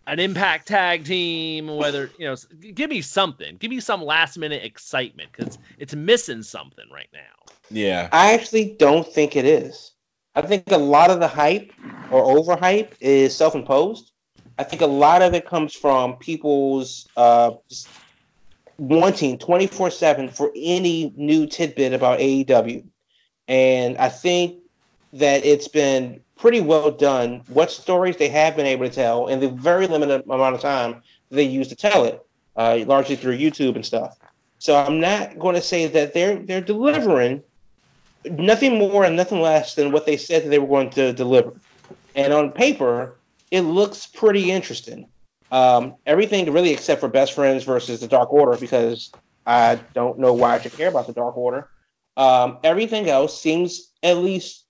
S2: An impact tag team, whether you know, give me something, give me some last minute excitement because it's missing something right now.
S1: Yeah.
S3: I actually don't think it is. I think a lot of the hype or overhype is self-imposed. I think a lot of it comes from people's uh, wanting 24/7 for any new tidbit about AEW, and I think that it's been pretty well done. What stories they have been able to tell in the very limited amount of time they use to tell it, uh, largely through YouTube and stuff. So I'm not going to say that they're they're delivering nothing more and nothing less than what they said that they were going to deliver. And on paper, it looks pretty interesting. Um, everything really except for Best Friends versus the Dark Order, because I don't know why I should care about the Dark Order. Um, everything else seems at least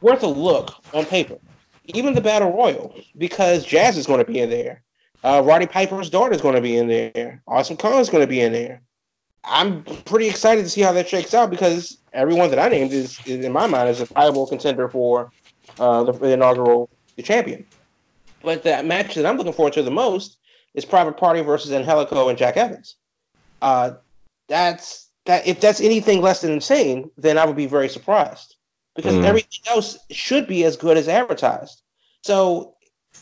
S3: worth a look on paper. Even the Battle Royal, because Jazz is going to be in there. Uh, Roddy Piper's daughter is going to be in there. Awesome Kong is going to be in there. I'm pretty excited to see how that shakes out because everyone that I named is, is in my mind, is a viable contender for uh, the, the inaugural champion. But that match that I'm looking forward to the most is Private Party versus Angelico and Jack Evans. Uh, that's that. If that's anything less than insane, then I would be very surprised because
S1: Mhm.
S3: everything else should be as good as advertised. So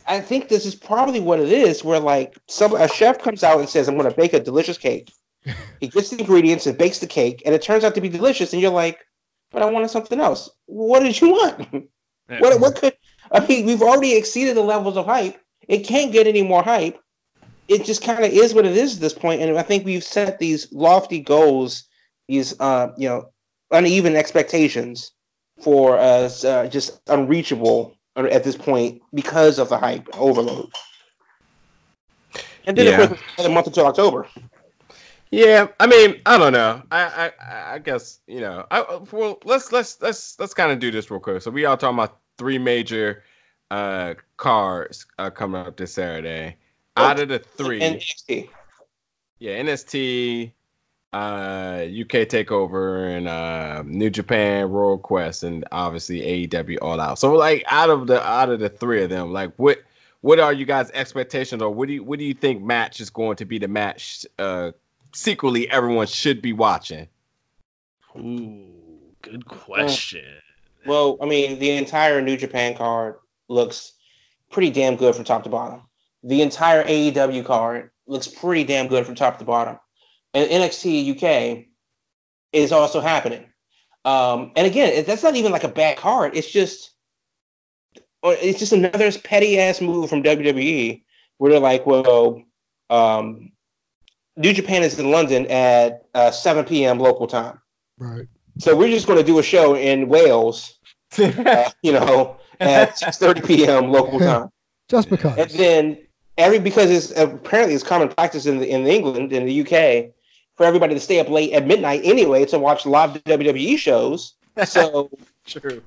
S3: I think this is probably what it is, where like some a chef comes out and says, "I'm going to bake a delicious cake." *laughs* he gets the ingredients and bakes the cake, and it turns out to be delicious, and you're like, "But I wanted something else. What did you want? what what could? I mean, we've already exceeded the levels of hype. It can't get any more hype. It just kind of is what it is at this point, and I think we've set these lofty goals, these uh, you know, uneven expectations for us, uh, just unreachable at this point because of the hype overload. And then
S1: Yeah.
S3: of course, another month until October.
S1: Yeah, I mean, I don't know. I I, I guess you know. I well, let's let's let's let's kind of do this real quick. So we all talking about three major uh cards uh, coming up this Saturday. Out of the three,
S3: NXT.
S1: yeah, NST, uh, UK Takeover, and uh, New Japan Royal Quest, and obviously AEW All Out. So like, out of the out of the three of them, like what what are you guys' expectations, or what do you what do you think match is going to be the match? Uh, secretly, everyone should be watching.
S2: Ooh, good question.
S3: Well, I mean, the entire New Japan card looks pretty damn good from top to bottom. The entire AEW card looks pretty damn good from top to bottom. And NXT UK is also happening. Um, and again, that's not even like a bad card. It's just, it's just another petty ass move from WWE where they're like, well, um, New Japan is in London at uh, 7 p.m. local time.
S4: Right.
S3: So we're just going to do a show in Wales, *laughs* uh, you know, at 6:30 p.m. local time.
S4: Just because.
S3: And then every because it's apparently it's common practice in the, in England in the UK for everybody to stay up late at midnight anyway to watch live WWE shows. So *laughs*
S1: True.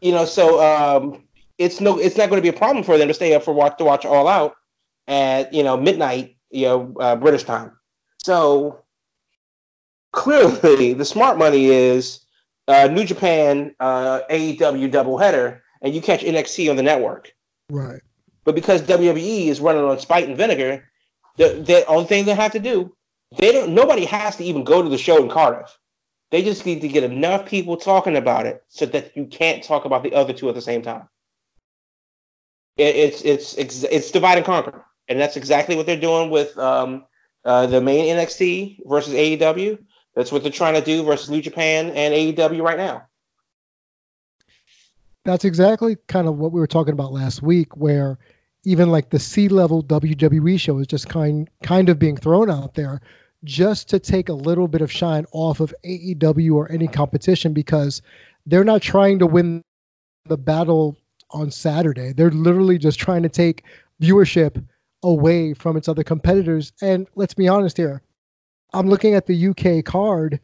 S3: you know, so um, it's no, it's not going to be a problem for them to stay up for watch to watch All Out at you know midnight, you know, uh, British time. So clearly, the smart money is uh, New Japan uh, AEW doubleheader, and you catch NXT on the network.
S4: Right.
S3: But because WWE is running on spite and vinegar, the, the only thing they have to do, they don't. Nobody has to even go to the show in Cardiff. They just need to get enough people talking about it so that you can't talk about the other two at the same time. It, it's it's it's it's divide and conquer, and that's exactly what they're doing with um, uh, the main NXT versus AEW. That's what they're trying to do versus New Japan and AEW right now.
S4: That's exactly kind of what we were talking about last week, where even like the C level WWE show is just kind kind of being thrown out there just to take a little bit of shine off of AEW or any competition because they're not trying to win the battle on Saturday. They're literally just trying to take viewership away from its other competitors. And let's be honest here. I'm looking at the UK card.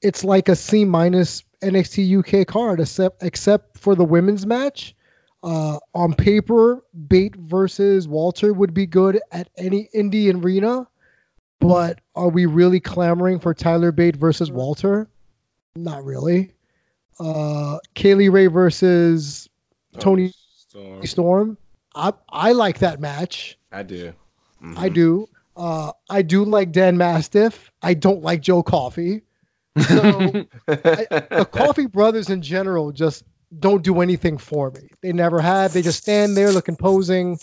S4: It's like a C minus NXT UK card, except except for the women's match. Uh, on paper, Bate versus Walter would be good at any indie arena, but are we really clamoring for Tyler Bate versus Walter? Not really. Uh, Kay Lee Ray versus Toni
S1: Storm.
S4: Storm. I I like that match.
S1: I do. Mhm.
S4: I do. Uh, I do like Dan Mastiff. I don't like Joe Coffey. *laughs* So I, the Coffey Brothers in general just don't do anything for me. They never have. They just stand there looking posing,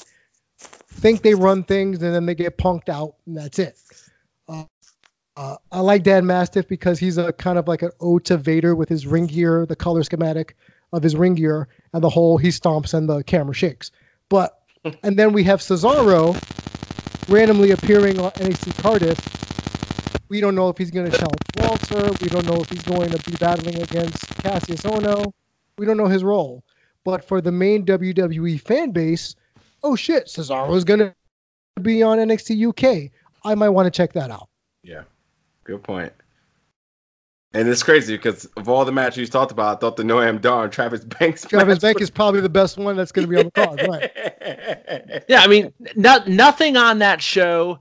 S4: think they run things, and then they get punked out, and that's it. Uh, uh, I like Dan Mastiff because he's a kind of like an ode to Vader with his ring gear, the color schematic of his ring gear, and the whole he stomps and the camera shakes. But *laughs* and then we have Cesaro randomly appearing on NXT Cardiff. We don't know if he's going to challenge Walter. We don't know if he's going to be battling against Kassius Ohno. We don't know his role. But for the main WWE fan base, oh shit, Cesaro's going to be on NXT UK. I might want to check that out.
S1: Yeah, good point. And it's crazy because of all the matches you talked about, I thought the Noam Dar and Travis Banks.
S4: Travis
S1: match
S4: Bank
S1: was-
S4: is probably the best one that's going to be on the card, right? *laughs*
S2: Yeah, I mean, no, nothing on that show,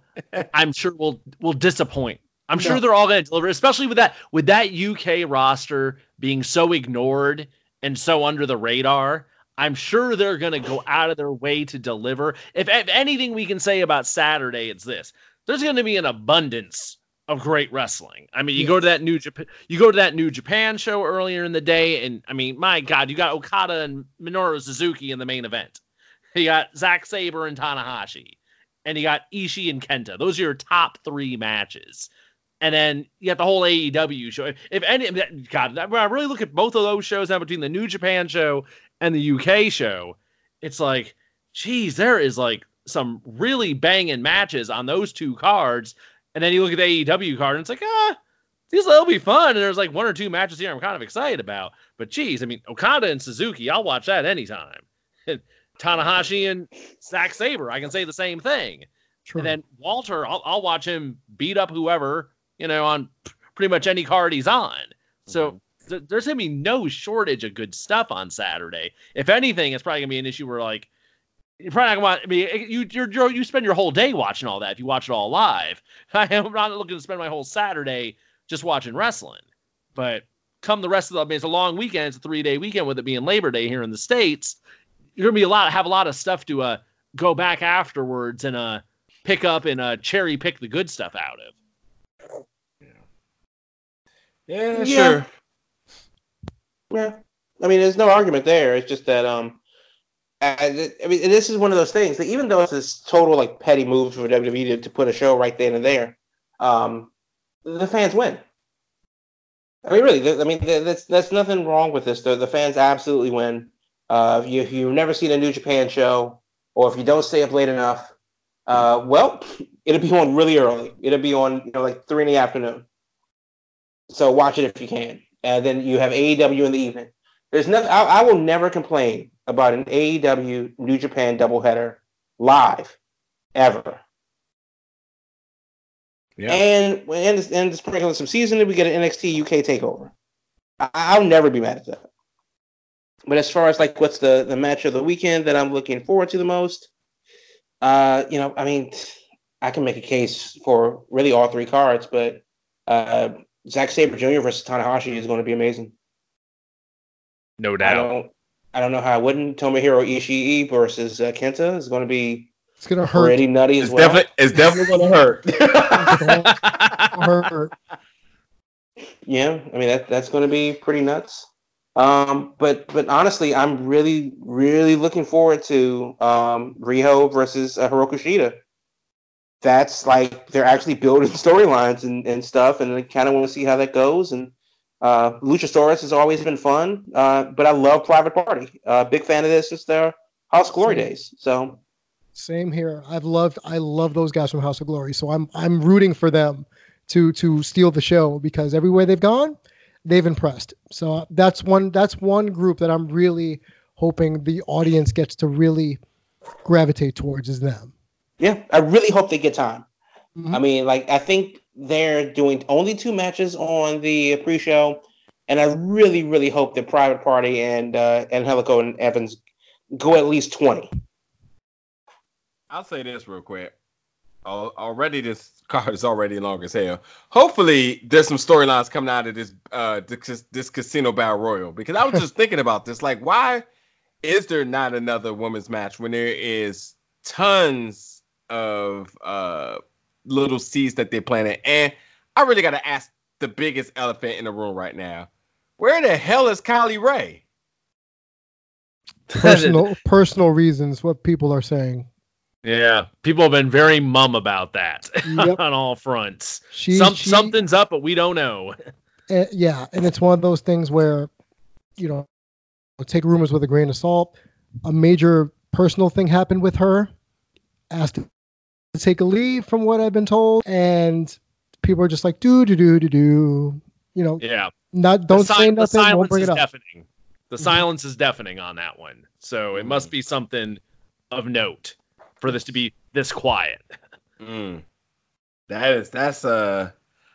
S2: I'm sure will will disappoint. I'm sure
S4: No.
S2: they're all going to deliver, especially with that with that UK roster being so ignored and so under the radar. I'm sure they're going to go out of their way to deliver. If, if anything we can say about Saturday, it's this: there's going to be an abundance of great wrestling. I mean, you go to that new Japan, you go to that New Japan show earlier in the day, and I mean, my God, you got Okada and Minoru Suzuki in the main event. You got Zack Sabre and Tanahashi, and you got Ishii and Kenta. Those are your top three matches. And then you got the whole AEW show. If, any, God, when I really look at both of those shows now between the New Japan show and the UK show, it's like, geez, there is like some really banging matches on those two cards. And then you look at the AEW card, and it's like, ah, these will be fun. And there's like one or two matches here I'm kind of excited about. But geez, I mean, Okada and Suzuki, I'll watch that anytime. *laughs* Tanahashi and Zack Sabre, I can say the same thing.
S4: True.
S2: And then Walter, I'll, I'll watch him beat up whoever, you know, on pretty much any card he's on. So th- there's going to be no shortage of good stuff on Saturday. If anything, it's probably going to be an issue where, like, you're probably not going to I mean, you, you're, you're, you spend your whole day watching all that if you watch it all live. *laughs* I am not looking to spend my whole Saturday just watching wrestling. But come the rest of the, I mean, it's a long weekend. It's a three day weekend with it being Labor Day here in the States. You're going to be a lot, have a lot of stuff to uh, go back afterwards and uh, pick up and uh, cherry pick the good stuff out of.
S1: Yeah,
S3: Yeah.
S1: sure.
S3: Yeah. I mean, there's no argument there. It's just that um, I mean, this is one of those things that even though it's this total like petty move for WWE to, to put a show right then and there, um, the fans win. I mean, really, I mean, that's that's nothing wrong with this. The, the fans absolutely win. Uh, if, you, if you've never seen a New Japan show, or if you don't stay up late enough, uh, well, *laughs* it'll be on really early. It'll be on you know like three in the afternoon. So watch it if you can, and then you have AEW in the evening. There's nothing. I, I will never complain about an AEW New Japan doubleheader live ever. Yeah. And and and to sprinkle some seasoning, we get an NXT UK takeover. I, will never be mad at that. But as far as like what's the the match of the weekend that I'm looking forward to the most, uh, you know, I mean, I can make a case for really all three cards, but uh, Zack Sabre Jr. versus Tanahashi is going to be amazing.
S2: No doubt.
S3: I don't, I don't know how I wouldn't. Tomohiro Ishii versus uh, Kenta is going to be
S4: it's gonna hurt.
S3: Pretty nutty
S1: as
S3: it's well.
S1: Definitely, it's definitely gonna hurt. *laughs*
S3: hurt. Yeah, I mean that that's gonna be pretty nuts. Um, but but honestly, I'm really really looking forward to um, Riho versus uh, Hikaru Shida. That's like they're actually building *laughs* storylines and, and stuff, and I kind of want to see how that goes. And uh, Luchasaurus has always been fun, uh, but I love Private Party. Uh, big fan of this since their House of Glory days. So
S4: same here. I've loved I love those guys from House of Glory. So I'm I'm rooting for them to to steal the show because everywhere they've gone, they've impressed. So that's one that's one group that I'm really hoping the audience gets to really gravitate towards is them.
S3: Yeah, I really hope they get time. Mm-hmm. I mean, like I think they're doing only two matches on the pre-show, and I really, really hope that Private Party and uh, Angelico and Evans go at least twenty.
S1: I'll say this real quick. already, this card is already long as hell. Hopefully, there's some storylines coming out of this uh this, this Casino Battle Royal because I was just *laughs* thinking about this. Like, why is there not another women's match when there is tons of uh little seeds that they're planting? And I really got to ask the biggest elephant in the room right now: Where the hell is Kylie Rae? *laughs*
S4: Personal *laughs* personal reasons. What people are saying.
S2: Yeah, people have been very mum about that yep. *laughs* on all fronts. She, Some, she, something's up, but we don't know.
S4: Uh, yeah, and it's one of those things where, you know, take rumors with a grain of salt. A major personal thing happened with her. Asked to take a leave, from what I've been told, and people are just like, do do do do do. You know,
S2: yeah.
S4: Not don't si- say nothing. Won't bring it up.
S2: Deafening. The mm-hmm. silence is deafening on that one. So it must be something of note for this to be this quiet. *laughs*
S1: Mm. That is that's uh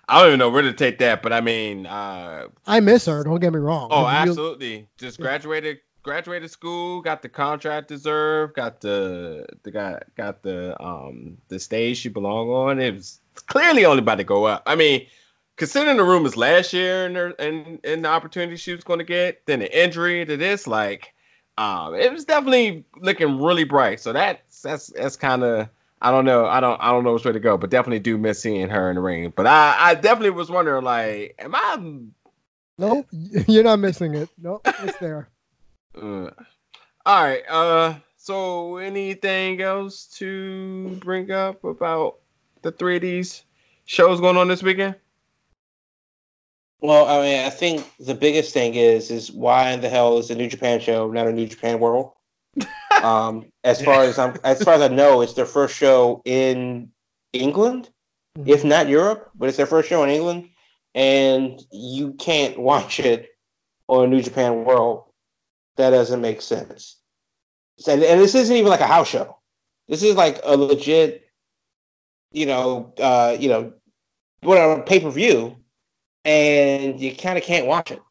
S1: I don't even know where to take that, but I mean uh
S4: I miss her, don't get me wrong.
S1: Oh, absolutely. Just graduated graduated school, got the contract deserved, got the the got got the um the stage she belonged on. It was clearly only about to go up. I mean, considering the rumors last year and and and the opportunity she was going to get, then the injury to this, like, um, it was definitely looking really bright. So that's that's that's kind of I don't know. I don't I don't know which way to go, but definitely do miss seeing her in the ring. But I I definitely was wondering like, am I?
S4: Nope, *laughs* you're not missing it. Nope, it's there.
S1: Uh, all right. Uh, so anything else to bring up about the three of these shows going on this weekend?
S3: Well, I mean, I think the biggest thing is is why in the hell is the New Japan show not a New Japan World? *laughs* um, as far as I'm, as far as I know, it's their first show in England, mm-hmm. if not Europe, but it's their first show in England, and you can't watch it on New Japan World. That doesn't make sense. And, and this isn't even like a house show. This is like a legit, you know, uh, you know, whatever pay per view, and you kind of can't watch it.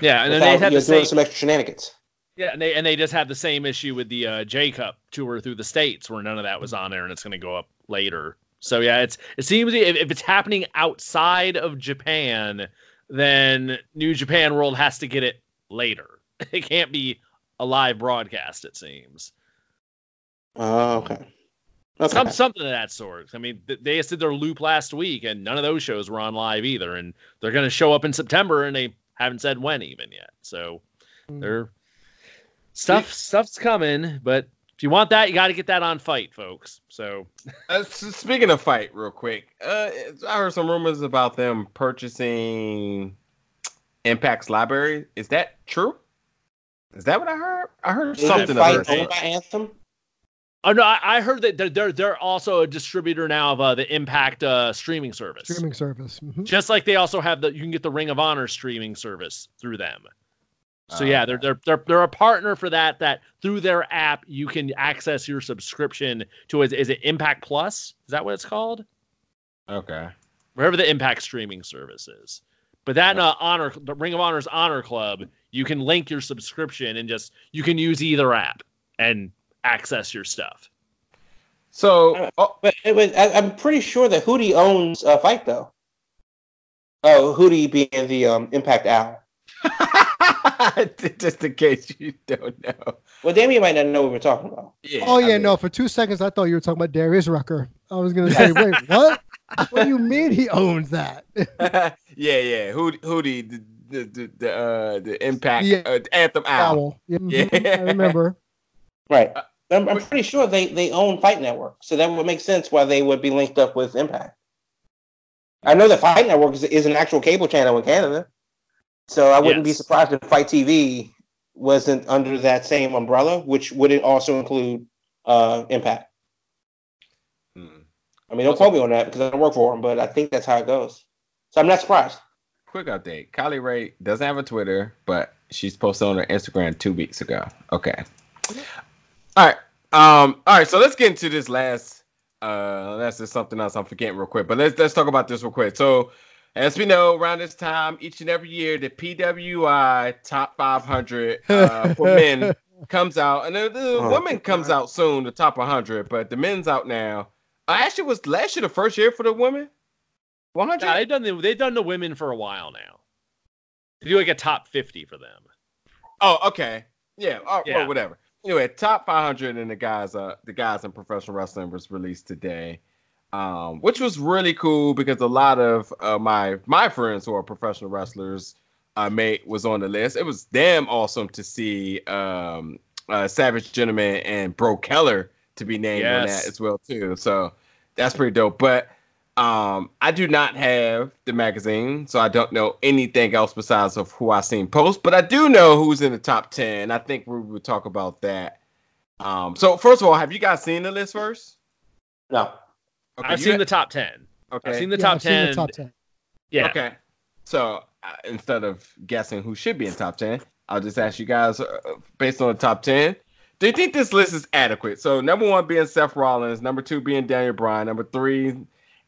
S2: Yeah, and then they have
S3: the
S2: same,
S3: doing some extra shenanigans.
S2: Yeah, and they and they just had the same issue with the uh, J Cup tour through the states, where none of that was on there, and it's going to go up later. So yeah, it's it seems if, if it's happening outside of Japan, then New Japan World has to get it later. *laughs* It can't be a live broadcast. It seems.
S3: Oh, uh, okay.
S2: Okay. Some, something of that sort. I mean, they just did their loop last week, and none of those shows were on live either. And they're going to show up in September, and they haven't said when even yet. So mm. they're stuff stuff's coming, but if you want that, you got to get that on fight, folks. So *laughs*
S1: Uh, s- speaking of fight, real quick, uh, I heard some rumors about them purchasing Impact's library. Is that true? Is that what I heard? I heard
S3: Is
S1: something
S3: it
S1: about
S3: fight
S1: that.
S3: owned by Anthem?
S2: Oh no, I, I heard that they're, they're they're also a distributor now of uh, the Impact uh, streaming service.
S4: Streaming service. Mhm.
S2: Just like they also have the you can get the Ring of Honor streaming service through them. So
S1: Oh,
S2: yeah, they're, they're they're they're a partner for that. That through their app you can access your subscription to is, is it Impact Plus? Is that what it's called?
S1: Okay.
S2: Wherever the Impact streaming service is. But that uh, honor the Ring of Honor's Honor Club, you can link your subscription and just you can use either app and access your stuff.
S1: So, oh,
S3: But it was, I, I'm pretty sure that Hootie owns uh, Fight though. Oh, Hootie being the um, Impact Owl. *laughs*
S1: just in case you don't know.
S3: Well, Damien might not know what we're talking about.
S1: Yeah,
S4: Oh
S1: I
S4: yeah,
S1: mean-
S4: no. For two seconds, I thought you were talking about Darius Rucker. I was gonna say, wait, *laughs* what? What do you mean he owns that? *laughs*
S1: yeah, yeah. Hootie, Hootie the the the, the, uh, the impact
S4: Yeah.
S1: uh, anthem owl.
S4: Owl. Yeah, mhm,
S1: Yeah.
S4: I remember. *laughs*
S3: Right.
S1: Uh,
S3: I'm, I'm pretty sure they, they own Fight Network, so that would make sense why they would be linked up with Impact. I know that Fight Network is, is an actual cable channel in Canada, so I wouldn't be surprised if Fight TV wasn't under that same umbrella, which would it also include uh, Impact.
S1: Hmm.
S3: I mean, don't quote me on that because I don't work for them, but I think that's how it goes. So I'm not surprised.
S1: Quick update: Kylie Rae doesn't have a Twitter, but she's posted on her Instagram two weeks ago. Okay. All right. Um. All right. So let's get into this last. Uh, that's just something else I'm forgetting real quick. But let's let's talk about this real quick. So, as we know, around this time, each and every year, the PWI Top 500 uh, for *laughs* men comes out, and the, the
S3: Oh,
S1: women comes out soon, the top 100. But the men's out now. Uh, actually, was last year the first year for the women? 100.
S2: Yeah, they've done the they've done the women for a while now. They do like a top fifty for them.
S1: Oh, okay. Yeah. Oh,
S2: Yeah.
S1: Well, whatever. Anyway, top 500 and the guys, uh, the guys in professional wrestling was released today, um, which was really cool because a lot of uh, my my friends who are professional wrestlers, uh, mate was on the list. It was damn awesome to see um, uh, Savage Gentleman and Bro Keller to be named on that as well too. So that's pretty dope. But um, I do not have the magazine, so I don't know anything else besides of who I've seen post. But I do know who's in the top ten. I think we would talk about that. Um, so first of all, have you guys seen the list first?
S3: No.
S1: Okay,
S2: I've seen
S1: ha-
S2: the top ten.
S1: Okay.
S2: I've seen the
S4: Yeah,
S2: top
S4: I've seen
S2: ten.
S4: the top ten.
S2: Yeah.
S1: Okay. So uh, instead of guessing who should be in top 10, I'll just ask you guys uh, based on the top 10. Do you think this list is adequate? So number one being Seth Rollins, number two being Daniel Bryan, number three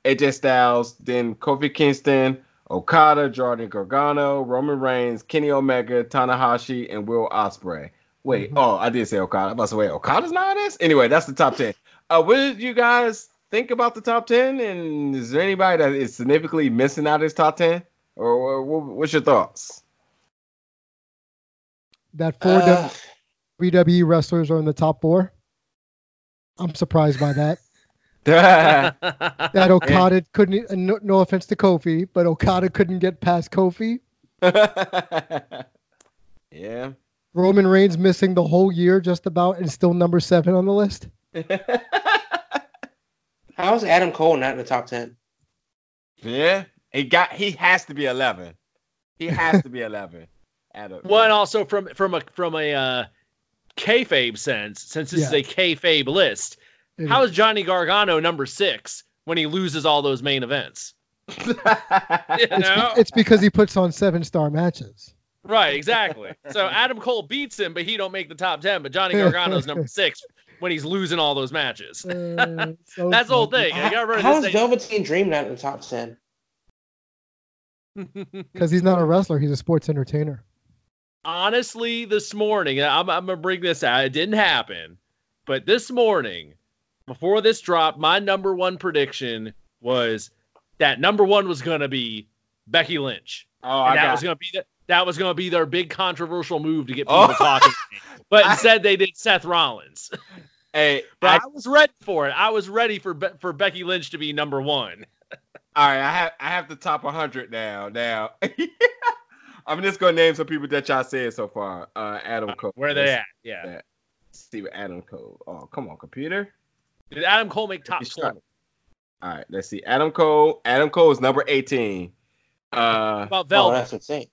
S1: AJ Styles, then Kofi Kingston, Okada, Jordan Gargano, Roman Reigns, Kenny Omega, Tanahashi, and Will Ospreay. Wait,
S4: Mhm.
S1: oh, I did say Okada. I must say, wait, Okada's not in this? Anyway, that's the top 10. Uh, what did you guys think about the top 10? And is there anybody that is significantly missing out of this top 10? Or, or what's your thoughts?
S4: That four
S3: Uh,
S4: WWE wrestlers are in the top four. I'm surprised by that. That *laughs* Okada couldn't. No, no offense to Kofi, but Okada couldn't get past Kofi. *laughs*
S1: yeah.
S4: Roman Reigns missing the whole year, just about, and still number seven on the list. *laughs*
S3: how is Adam Cole not in the top ten?
S1: yeah. He got he has to be 11. He has to be 11. Adam.
S2: Well, and also from from a from a uh, kayfabe sense, since this is
S4: Yeah.
S2: a kayfabe list,
S4: It
S2: how
S4: is.
S2: is Johnny Gargano number six when he loses all those main events? *laughs* You
S4: it's, be- it's because he puts on seven star matches.
S2: Right, exactly. So Adam Cole beats him, but he don't make the top ten. But Johnny Gargano's number *laughs* six when he's losing all those matches.
S4: Uh, *laughs* so
S2: That's the whole thing. I gotta
S3: How
S2: this
S3: is Velveteen Dream not in the top ten?
S4: Because he's not a wrestler, he's a sports entertainer.
S2: Honestly, this morning, I'm, I'm gonna bring this out. It didn't happen, but this morning, before this drop, my number one prediction was that number one was gonna be Becky Lynch.
S1: oh, I
S2: and that
S1: got
S2: was going to be the, that was going to be their big controversial move to get
S1: Oh.
S2: people talking. *laughs* But
S1: I-
S2: instead, they did Seth Rollins.
S1: Hey, *laughs*
S2: But
S1: I,
S2: I, was ready for it. I was ready for for Becky Lynch to be number one.
S1: all right, I have I have the top 100 now. Now, *laughs* I'm just gonna name some people that y'all said so far. Uh, Adam Cole.
S2: Where they
S1: Let's
S2: at? Yeah.
S1: Yeah. See what Adam Cole. Oh, come on, computer.
S2: Did Adam Cole make top 20?
S1: All right, let's see. Adam Cole. Adam Cole is number 18. Uh,
S2: About
S3: Oh, that's insane.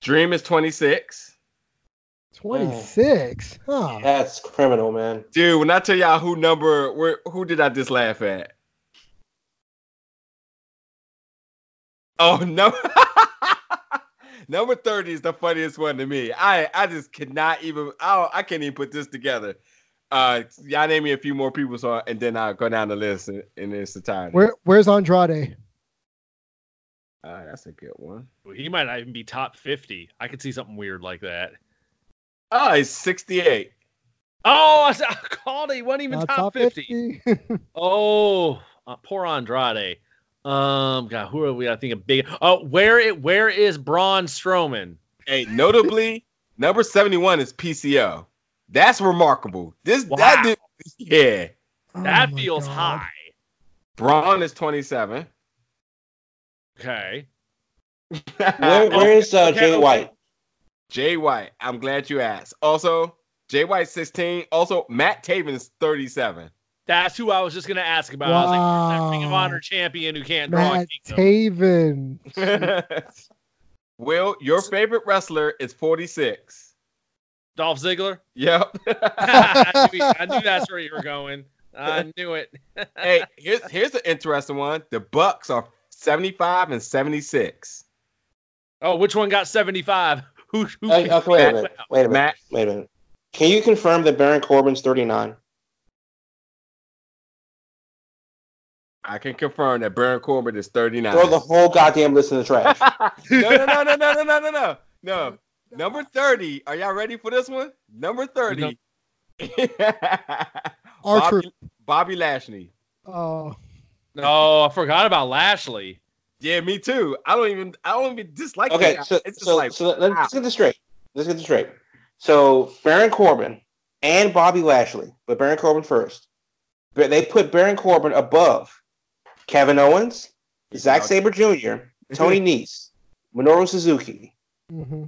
S1: Dream is 26.
S4: 26. Huh.
S3: That's criminal, man.
S1: Dude, when I tell y'all who number, where, who did I just laugh at? Oh *laughs* no. Number 30 is the funniest one to me. I I just cannot even I I can't even put this together. Uh y'all name me a few more people so and then I'll go down the list in, in its entirety.
S4: Where Where's Andrade?
S1: Uh, that's a good one.
S2: He might not even be top 50. I could see something weird like that.
S1: Oh, he's 68.
S2: Oh, I, said, *laughs* I called it. He wasn't even
S4: Not
S2: top, 50. *laughs* Oh, uh, poor Andrade. Um, God, who are we? I think a big. Oh, where it? Where is Braun Strowman?
S1: Hey, notably, number 71 is PCO. That's remarkable. This that
S2: Wow.
S1: dude, yeah.
S2: That
S4: Oh my
S2: feels
S4: God.
S2: high.
S1: Braun is 27.
S2: Okay.
S3: Where, where is uh, Jay. White?
S1: Jay White. I'm glad you asked. Also, Jay White 16. Also, Matt Taven is 37.
S2: That's who I was just gonna ask about. I was like, where's that Ring of Honor champion who can't draw a
S4: Matt? Taven. *laughs* *laughs*
S1: Will, your favorite wrestler is 46.
S2: Dolph Ziggler.
S1: Yep. *laughs*
S2: I, knew, I knew that's where you were going. I *laughs* knew it. *laughs*
S1: hey, here's here's an interesting one. The Bucks are 75 and 76.
S2: Oh, which one got 75? Who? who
S3: Hey, okay, wait a minute. Wait a minute.
S1: Matt,
S3: Wait a minute. Can you confirm that Baron Corbin's 39?
S1: I can confirm that Baron Corbin is 39.
S3: Throw the whole goddamn list in the trash.
S1: no, no, no, no, no, no, no, no, no. No. Number 30. Are y'all ready for this one? Number 30. *laughs*
S4: Archer.
S1: Bobby, Bobby Lashley.
S4: Oh,
S2: No, I forgot about Lashley.
S1: Yeah, me too. I don't even I don't even dislike it.
S3: Okay,
S1: that.
S3: so,
S1: it's just
S3: so,
S1: like
S3: so let's get this straight. Let's get this straight. So Baron Corbin and Bobby Lashley, but Baron Corbin first. But they put Baron Corbin above Kevin Owens, Zack Sabre Jr., *laughs* Tony Nese, Minoru Suzuki,
S4: hmm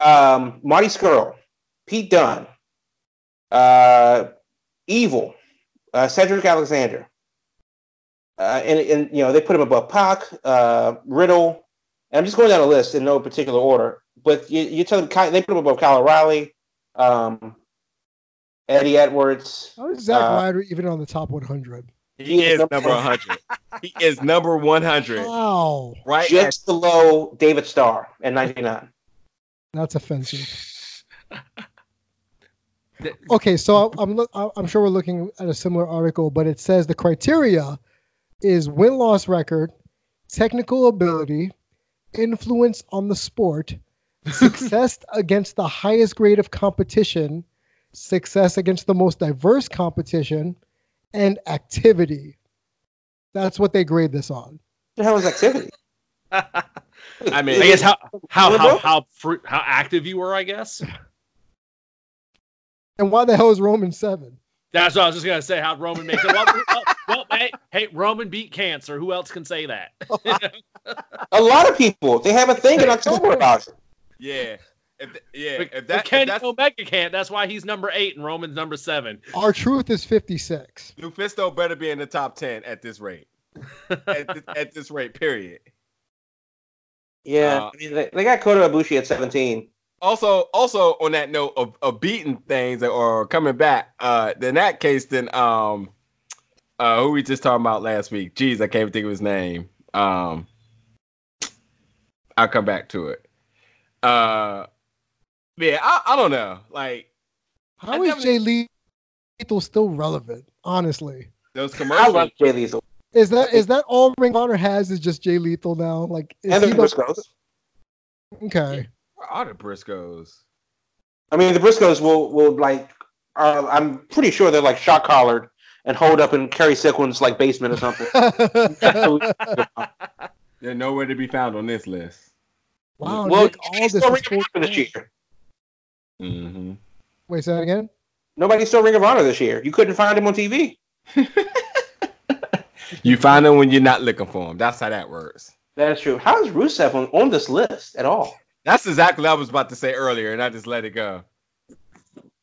S3: um, Marty Scurll, Pete Dunne, uh, Evil, uh, Cedric Alexander, uh, and, and you know they put him above Pac, uh, Riddle, and I'm just going down the list in no particular order. But you, you tell them they put him above Kyle O'Reilly, um, Eddie Edwards.
S4: how is Zack
S3: Uh,
S4: Ryder even on the top 100?
S1: he is number 100. he is number 100.
S4: Wow,
S1: Right?
S3: Just below David Starr at 99.
S4: That's offensive. *laughs* Okay, so I'm look, I'm sure we're looking at a similar article, but it says the criteria is win loss record, technical ability, influence on the sport, *laughs* success against the highest grade of competition, success against the most diverse competition, and activity. That's what they grade this on.
S3: What the hell is activity? *laughs*
S1: I mean,
S2: I guess how how
S3: What
S2: how how fru- how active you were. I guess
S4: And why the hell is Roman seven?
S2: that's what I was just gonna say. How Roman makes it. Well, *laughs* well, well, hey, hey, Roman beat cancer. Who else can say that? *laughs*
S3: A lot of people they have a thing in October about it.
S1: yeah. If, yeah,
S2: But-
S1: if
S2: but
S1: that if
S2: Kenny
S1: that's
S2: Omega can't. That's why he's number eight and Roman's number seven.
S4: R Truth is 56.
S1: Lufisto better be in the top 10 at this rate. *laughs* at, this, at this rate, period.
S3: Yeah,
S1: Uh,
S3: I mean, they, they got Kota Ibushi at 17.
S1: Also, also on that note of, of beating things or coming back, uh, in that case, then um, uh, who we just talking about last week? Jeez, I can't even think of his name. Um, I'll come back to it. Uh, yeah, I, I don't know. Like
S4: How
S1: I
S4: is
S1: definitely-
S4: Jay Lethal still relevant? Honestly,
S1: those commercials.
S3: I love Jay Lethal
S4: is that is that all Ring of Honor has? Is just Jay Lethal now? Like, is
S3: and the
S4: he the,
S3: Briscoes.
S4: okay?
S1: Where are the Briscoes?
S3: I mean, the Briscoes will will like. Uh, I'm pretty sure they're like shot collared and hold up in Cary Silkin's like basement or something. *laughs* *laughs*
S1: They're nowhere to be found on this list.
S4: wow,
S3: well,
S4: Nick, all
S3: nobody's
S4: this
S3: still
S4: is
S3: Ring of
S4: full-
S3: Honor this year.
S1: Mm-hmm.
S4: Wait, say that again.
S3: Nobody's still Ring of Honor this year. You couldn't find him on TV. *laughs*
S1: You find them when you're not looking for them. That's how that works.
S3: That is true. How is Rusev on, on this list at all?
S1: That's exactly what I was about to say earlier, and I just let it go.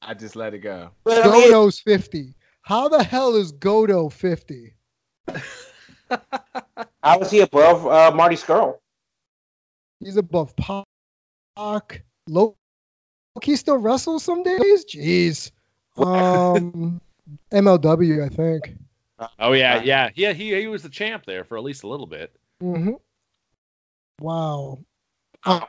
S1: I just let it go.
S3: But
S4: Godo's 50. How the hell is Godo 50? *laughs*
S3: how is he above uh, Marty Scurll?
S4: He's above Pac. Low. He still wrestles some days? Jeez. *laughs* Um, MLW, I think.
S2: Oh yeah, yeah, yeah. He he was the champ there for at least a little bit.
S4: hmm Wow. Uh,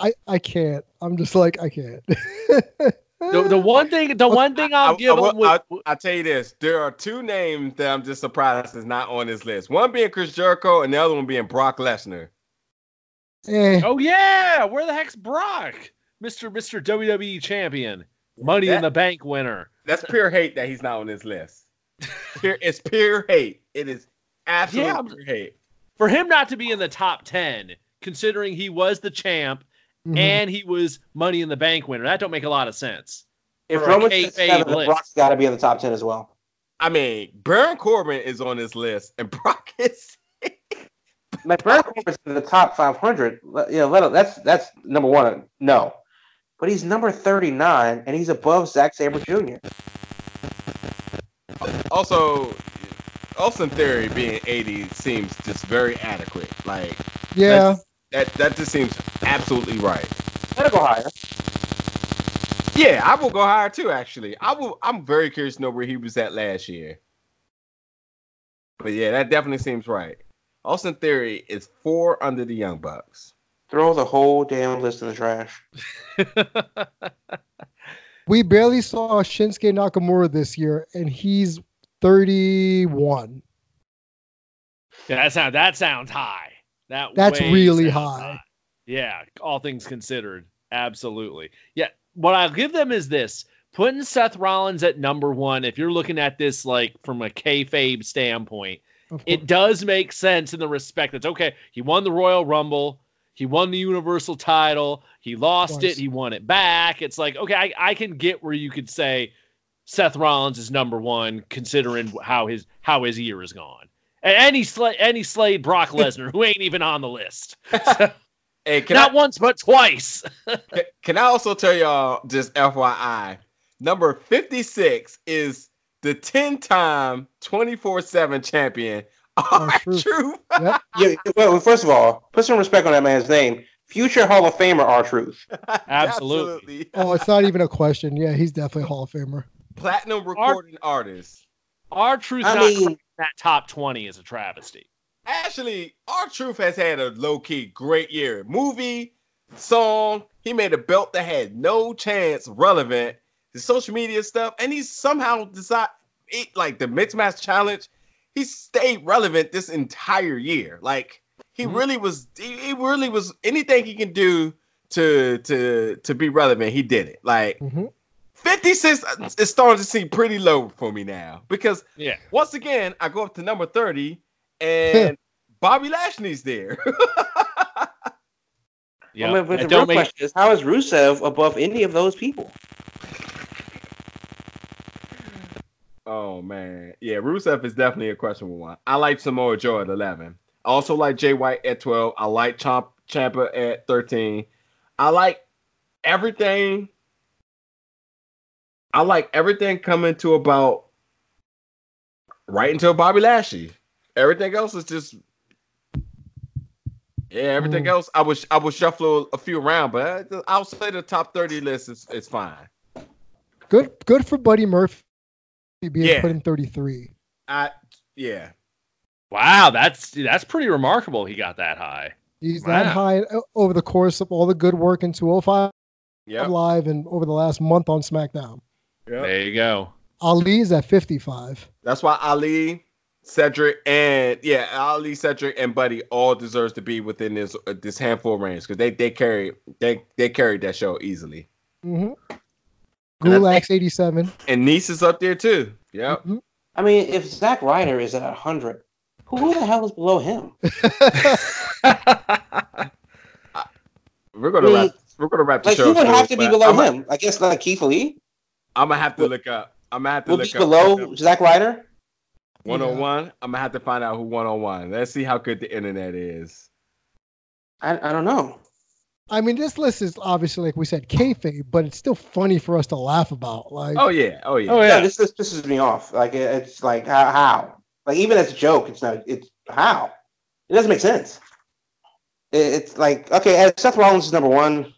S4: I, I can't. I'm just like, I can't. *laughs*
S2: The, the one thing, the one thing I'll
S1: I-
S2: give
S1: I will-
S2: him with,
S1: I'll, I'll tell you this: there are two names that I'm just surprised is not on this list. One being Chris Jericho, and the other one being Brock Lesnar.
S4: Eh,
S2: oh yeah, where the heck's Brock, Mister Mister WWE champion, Money in the Bank winner?
S1: That's pure hate that he's not on this list. Pure, it's pure hate. It is absolute
S2: Yeah,
S1: pure hate.
S2: For him not to be in the top ten, considering he was the champ
S4: mhm.
S2: and he was Money in the Bank winner, that don't make a lot of sense.
S3: If
S2: For a
S3: Roman's
S2: kayfabe
S3: at seven, then
S2: list.
S3: Brock's got to be in the top ten as well.
S1: I mean, Baron Corbin is on this list, and *laughs* Brock is.
S3: Like Baron Corbin's in the top 500. Let- You know, let, that's that's number one. No, but he's number 39, and he's above Zack Sabre Jr.
S1: Also, Austin Theory being 80 seems just very adequate. Like
S4: yeah.
S1: that, that just seems absolutely right.
S3: Gotta go higher.
S1: Yeah, I will go higher too. Actually, I will. I'm very curious to know where he was at last year. But yeah, that definitely seems right. Austin Theory is four under the Young Bucks.
S3: Throw the whole damn list in the trash. *laughs*
S4: We barely saw Shinsuke Nakamura this year, and he's 31.
S2: Yeah, that sounds that sounds high. That
S4: That's really
S2: sounds
S4: high.
S2: Yeah, all things considered, absolutely. Yeah, what I'll give them is this: putting Seth Rollins at number one. If you're looking at this like from a kayfabe standpoint, it does make sense in the respect that's okay. He won the Royal Rumble. He won the Universal title. He lost it. He won it back. It's like, okay, I, I can get where you could say Seth Rollins is number one, considering how his how his year is gone. And any sla- any slayed Brock Lesnar, who ain't even on the list. *laughs*
S1: Hey, can
S2: Not
S1: I
S2: once, but twice. *laughs*
S1: can- can I also tell y'all just FYI? Number 56 is the 10-time 24/7 champion. *laughs*
S4: Oh,
S1: R
S4: Truth.
S1: Truth.
S4: Yep.
S3: Yeah, well, first of all, put some respect on that man's name. Future Hall of Famer R Truth.
S2: Absolutely.
S4: Oh, it's not even a question. Yeah, he's definitely a Hall of Famer.
S1: Platinum recording artist.
S2: R Truth
S3: I
S2: not
S3: mean-
S2: that top twenty is a travesty.
S1: Actually, R Truth has had a low key great year. Movie, song, he made a belt that had no chance relevant. The social media stuff, and he somehow decided, like the mixed match challenge, he stayed relevant this entire year. Like he
S2: Mhm.
S1: really was, he, he really was anything he can do to to to be relevant. He did it. Like
S4: hmm
S1: 56 is starting to seem pretty low for me now because
S2: Yeah.
S1: once again, I go up to number 30 *laughs* and Bobby Lashley's there. *laughs*
S2: Yeah.
S3: I mean, but the real
S2: make-
S3: question is, how is Rusev above any of those people?
S1: oh man. Yeah, Rusev is definitely a questionable one. I like Samoa Joe at 11. I also like Jay White at 12. I like Chomp Ciampa at 13. I like everything. I like everything coming to about right until Bobby Lashley. Everything else is just yeah. Everything
S4: Mm.
S1: else, I would I would shuffle a few around, but I- I'll say the top thirty list is is fine.
S4: Good, good for Buddy Murphy being
S1: Yeah.
S4: put in 33.
S1: I yeah.
S2: Wow, that's that's pretty remarkable. He got that high.
S4: He's
S2: Wow.
S4: that high uh, over the course of all the good work in 205
S1: Yep.
S4: Live and over the last month on SmackDown.
S1: Yep.
S2: There you go.
S4: Ali's at 55.
S1: That's why Ali, Cedric, and yeah, Ali, Cedric, and Buddy all deserves to be within this uh, this handful of range because they they carry they they carried that show easily.
S4: Mm-hmm. Gulak's 87.
S1: And Nice is up there too. Yep.
S4: Mhm.
S3: I mean, if Zack Ryder is at 100, who the hell is below him? *laughs*
S1: We're gonna
S3: I mean,
S1: wrap. We're gonna wrap the
S3: Like,
S1: show.
S3: who would have to be below
S1: I'm,
S3: him? I guess like Keith Lee
S1: I'm gonna have to
S3: Would-
S1: look up. I'm gonna have to
S3: would be
S1: look up
S3: below Zack Ryder.
S1: one on one. I'm gonna have to find out who one on one. Let's see how good the internet is.
S3: I, I don't know.
S4: I mean, this list is obviously, like we said, kayfabe, but it's still funny for us to laugh about. Like,
S1: Oh yeah, oh yeah.
S2: Oh
S3: Yeah,
S2: yeah.
S3: this this pisses me off. Like it- it's like how, how? Like even as a joke, it's not. It's how? It doesn't make sense. It, it's like okay, as Seth Rollins is number one.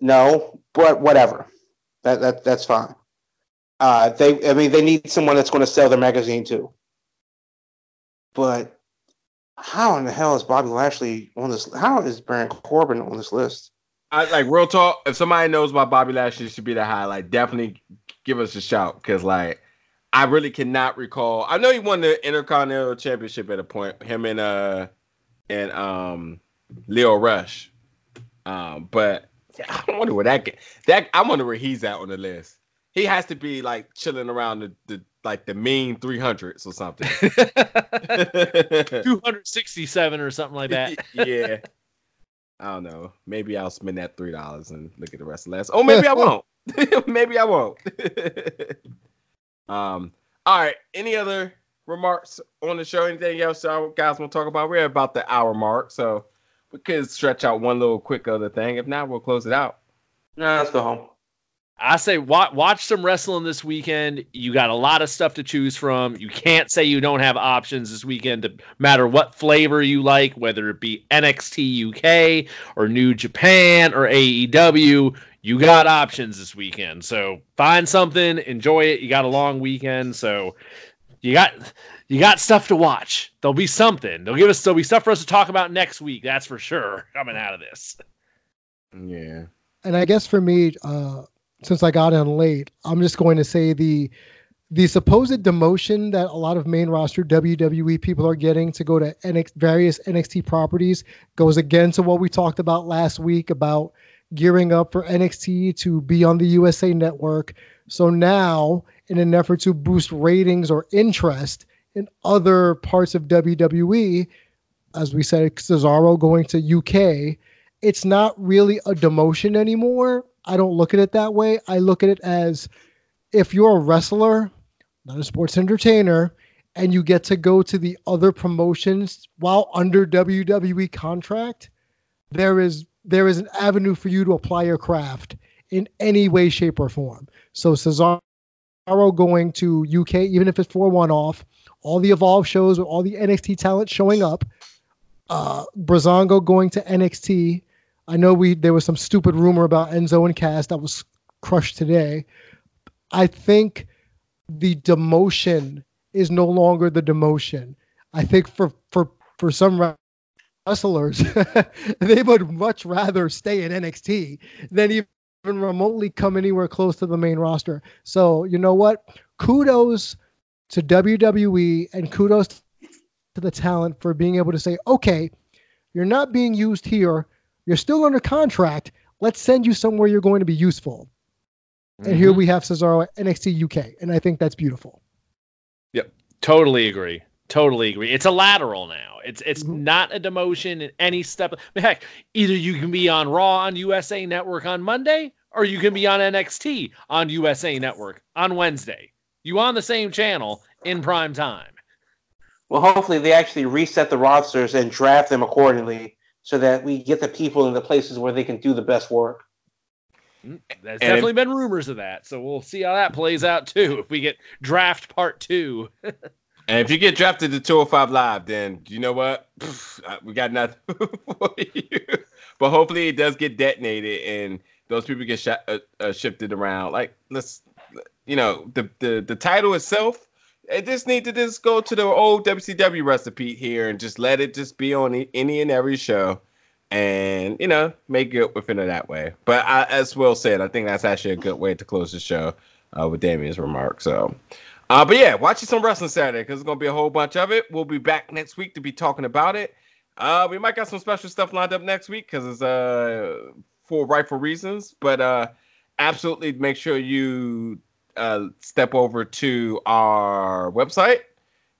S3: No, but whatever. That that that's fine. Uh, they, I mean, they need someone that's going to sell their magazine too. But how in the hell is Bobby Lashley on this? How is Baron Corbin on this list?
S1: I, like real talk. If somebody knows why Bobby Lashley should be the highlight, definitely give us a shout because like I really cannot recall. I know he won the Intercontinental Championship at a point. Him and uh and um Lio Rush. Um, but yeah, I wonder where that get, that I wonder where he's at on the list. He has to be like chilling around the, the like the mean three hundreds or something. *laughs* *laughs*
S2: 267 or something like that. *laughs*
S1: yeah. I don't know. Maybe I'll spend that three dollars and look at the rest of the list. Oh, maybe I won't. maybe I won't. um. All right. Any other remarks on the show? Anything else y'all guys want to talk about? We're at about the hour mark, so we could stretch out one little quick other thing. If not, we'll close it out.
S3: No, let's go home.
S2: I say watch, watch some wrestling this weekend. You got a lot of stuff to choose from. You can't say you don't have options this weekend, no matter what flavor you like, whether it be NXT UK or New Japan or AEW. You got options this weekend. So find something, enjoy it. You got a long weekend, so you got you got stuff to watch. There'll be something. They'll give us there'll be stuff for us to talk about next week. That's for sure. *laughs* Coming out of this.
S1: Yeah.
S4: and I guess for me, uh, since I got in late, I'm just going to say the the supposed demotion that a lot of main roster WWE people are getting to go to NX, various NXT properties goes again to what we talked about last week about gearing up for NXT to be on the USA Network. So now, in an effort to boost ratings or interest in other parts of WWE, as we said, Cesaro going to UK, it's not really a demotion anymore. I don't look at it that way. I look at it as if you're a wrestler, not a sports entertainer, and you get to go to the other promotions while under WWE contract, there is there is an avenue for you to apply your craft in any way, shape, or form. So Cesaro going to UK, even if it's for one off, all the Evolve shows with all the NXT talent showing up, uh Brazongo going to NXT. I know we there was some stupid rumor about Enzo and Cass that was crushed today. I think the demotion is no longer the demotion. I think for for for some wrestlers, *laughs* they would much rather stay in NXT than even remotely come anywhere close to the main roster. So you know what? Kudos to WWE and kudos to the talent for being able to say, okay, you're not being used here. You're still under contract. Let's send you somewhere you're going to be useful. And here mm-hmm. we have Cesaro at NXT UK, and I think that's beautiful.
S2: Yep, totally agree. Totally agree. It's a lateral now. It's it's
S4: Mhm.
S2: not a demotion in any step. I mean, heck, either you can be on Raw on USA Network on Monday, or you can be on NXT on USA Network on Wednesday. You on the same channel in prime time.
S3: Well, hopefully they actually reset the rosters and draft them accordingly so that we get the people in the places where they can do the best work.
S2: There's
S1: And
S2: definitely been rumors of that, so we'll see how that plays out too. If we get draft part two, *laughs*
S1: And if you get drafted to 205 Live, then you know what? We got nothing *laughs* for you. But hopefully it does get detonated and those people get shot, uh, uh, shifted around. Like, let's, you know, the, the, the title itself, it just need to just go to the old WCW recipe here and just let it just be on any and every show and, you know, make it within it that way. But I, as Will said, I think that's actually a good way to close the show uh, with Damien's remark. So, uh, but yeah, watch some wrestling Saturday because there's gonna be a whole bunch of it. We'll be back next week to be talking about it. Uh, we might got some special stuff lined up next week because it's uh for rightful reasons. But uh, absolutely make sure you uh step over to our website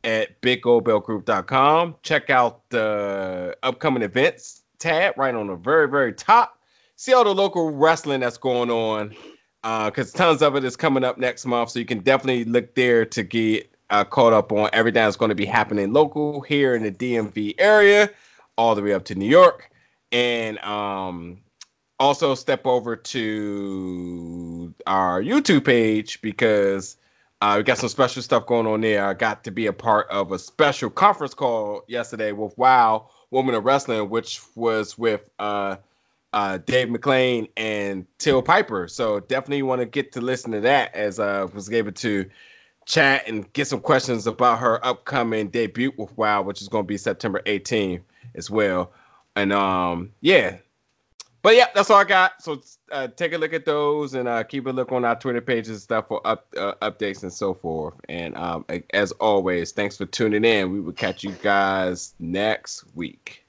S1: at biggoldbellgroup.com. Check out the upcoming events tab right on the very very top. See all the local wrestling that's going on because tons of it is coming up next month. So you can definitely look there to get uh, caught up on everything that's going to be happening local here in the DMV area, all the way up to New York. And um, also step over to our YouTube page because uh, we got some special stuff going on there. I got to be a part of a special conference call yesterday with Wow Women of Wrestling, which was with uh, uh, Dave McLane and Teal Piper. So definitely want to get to listen to that as I was able to chat and get some questions about her upcoming debut with WoW, which is going to be September 18th as well. And um, yeah, but yeah, that's all I got. So uh, take a look at those and uh, keep a look on our Twitter pages and stuff for up uh, updates and so forth. And um, as always, thanks for tuning in. We will catch you guys next week.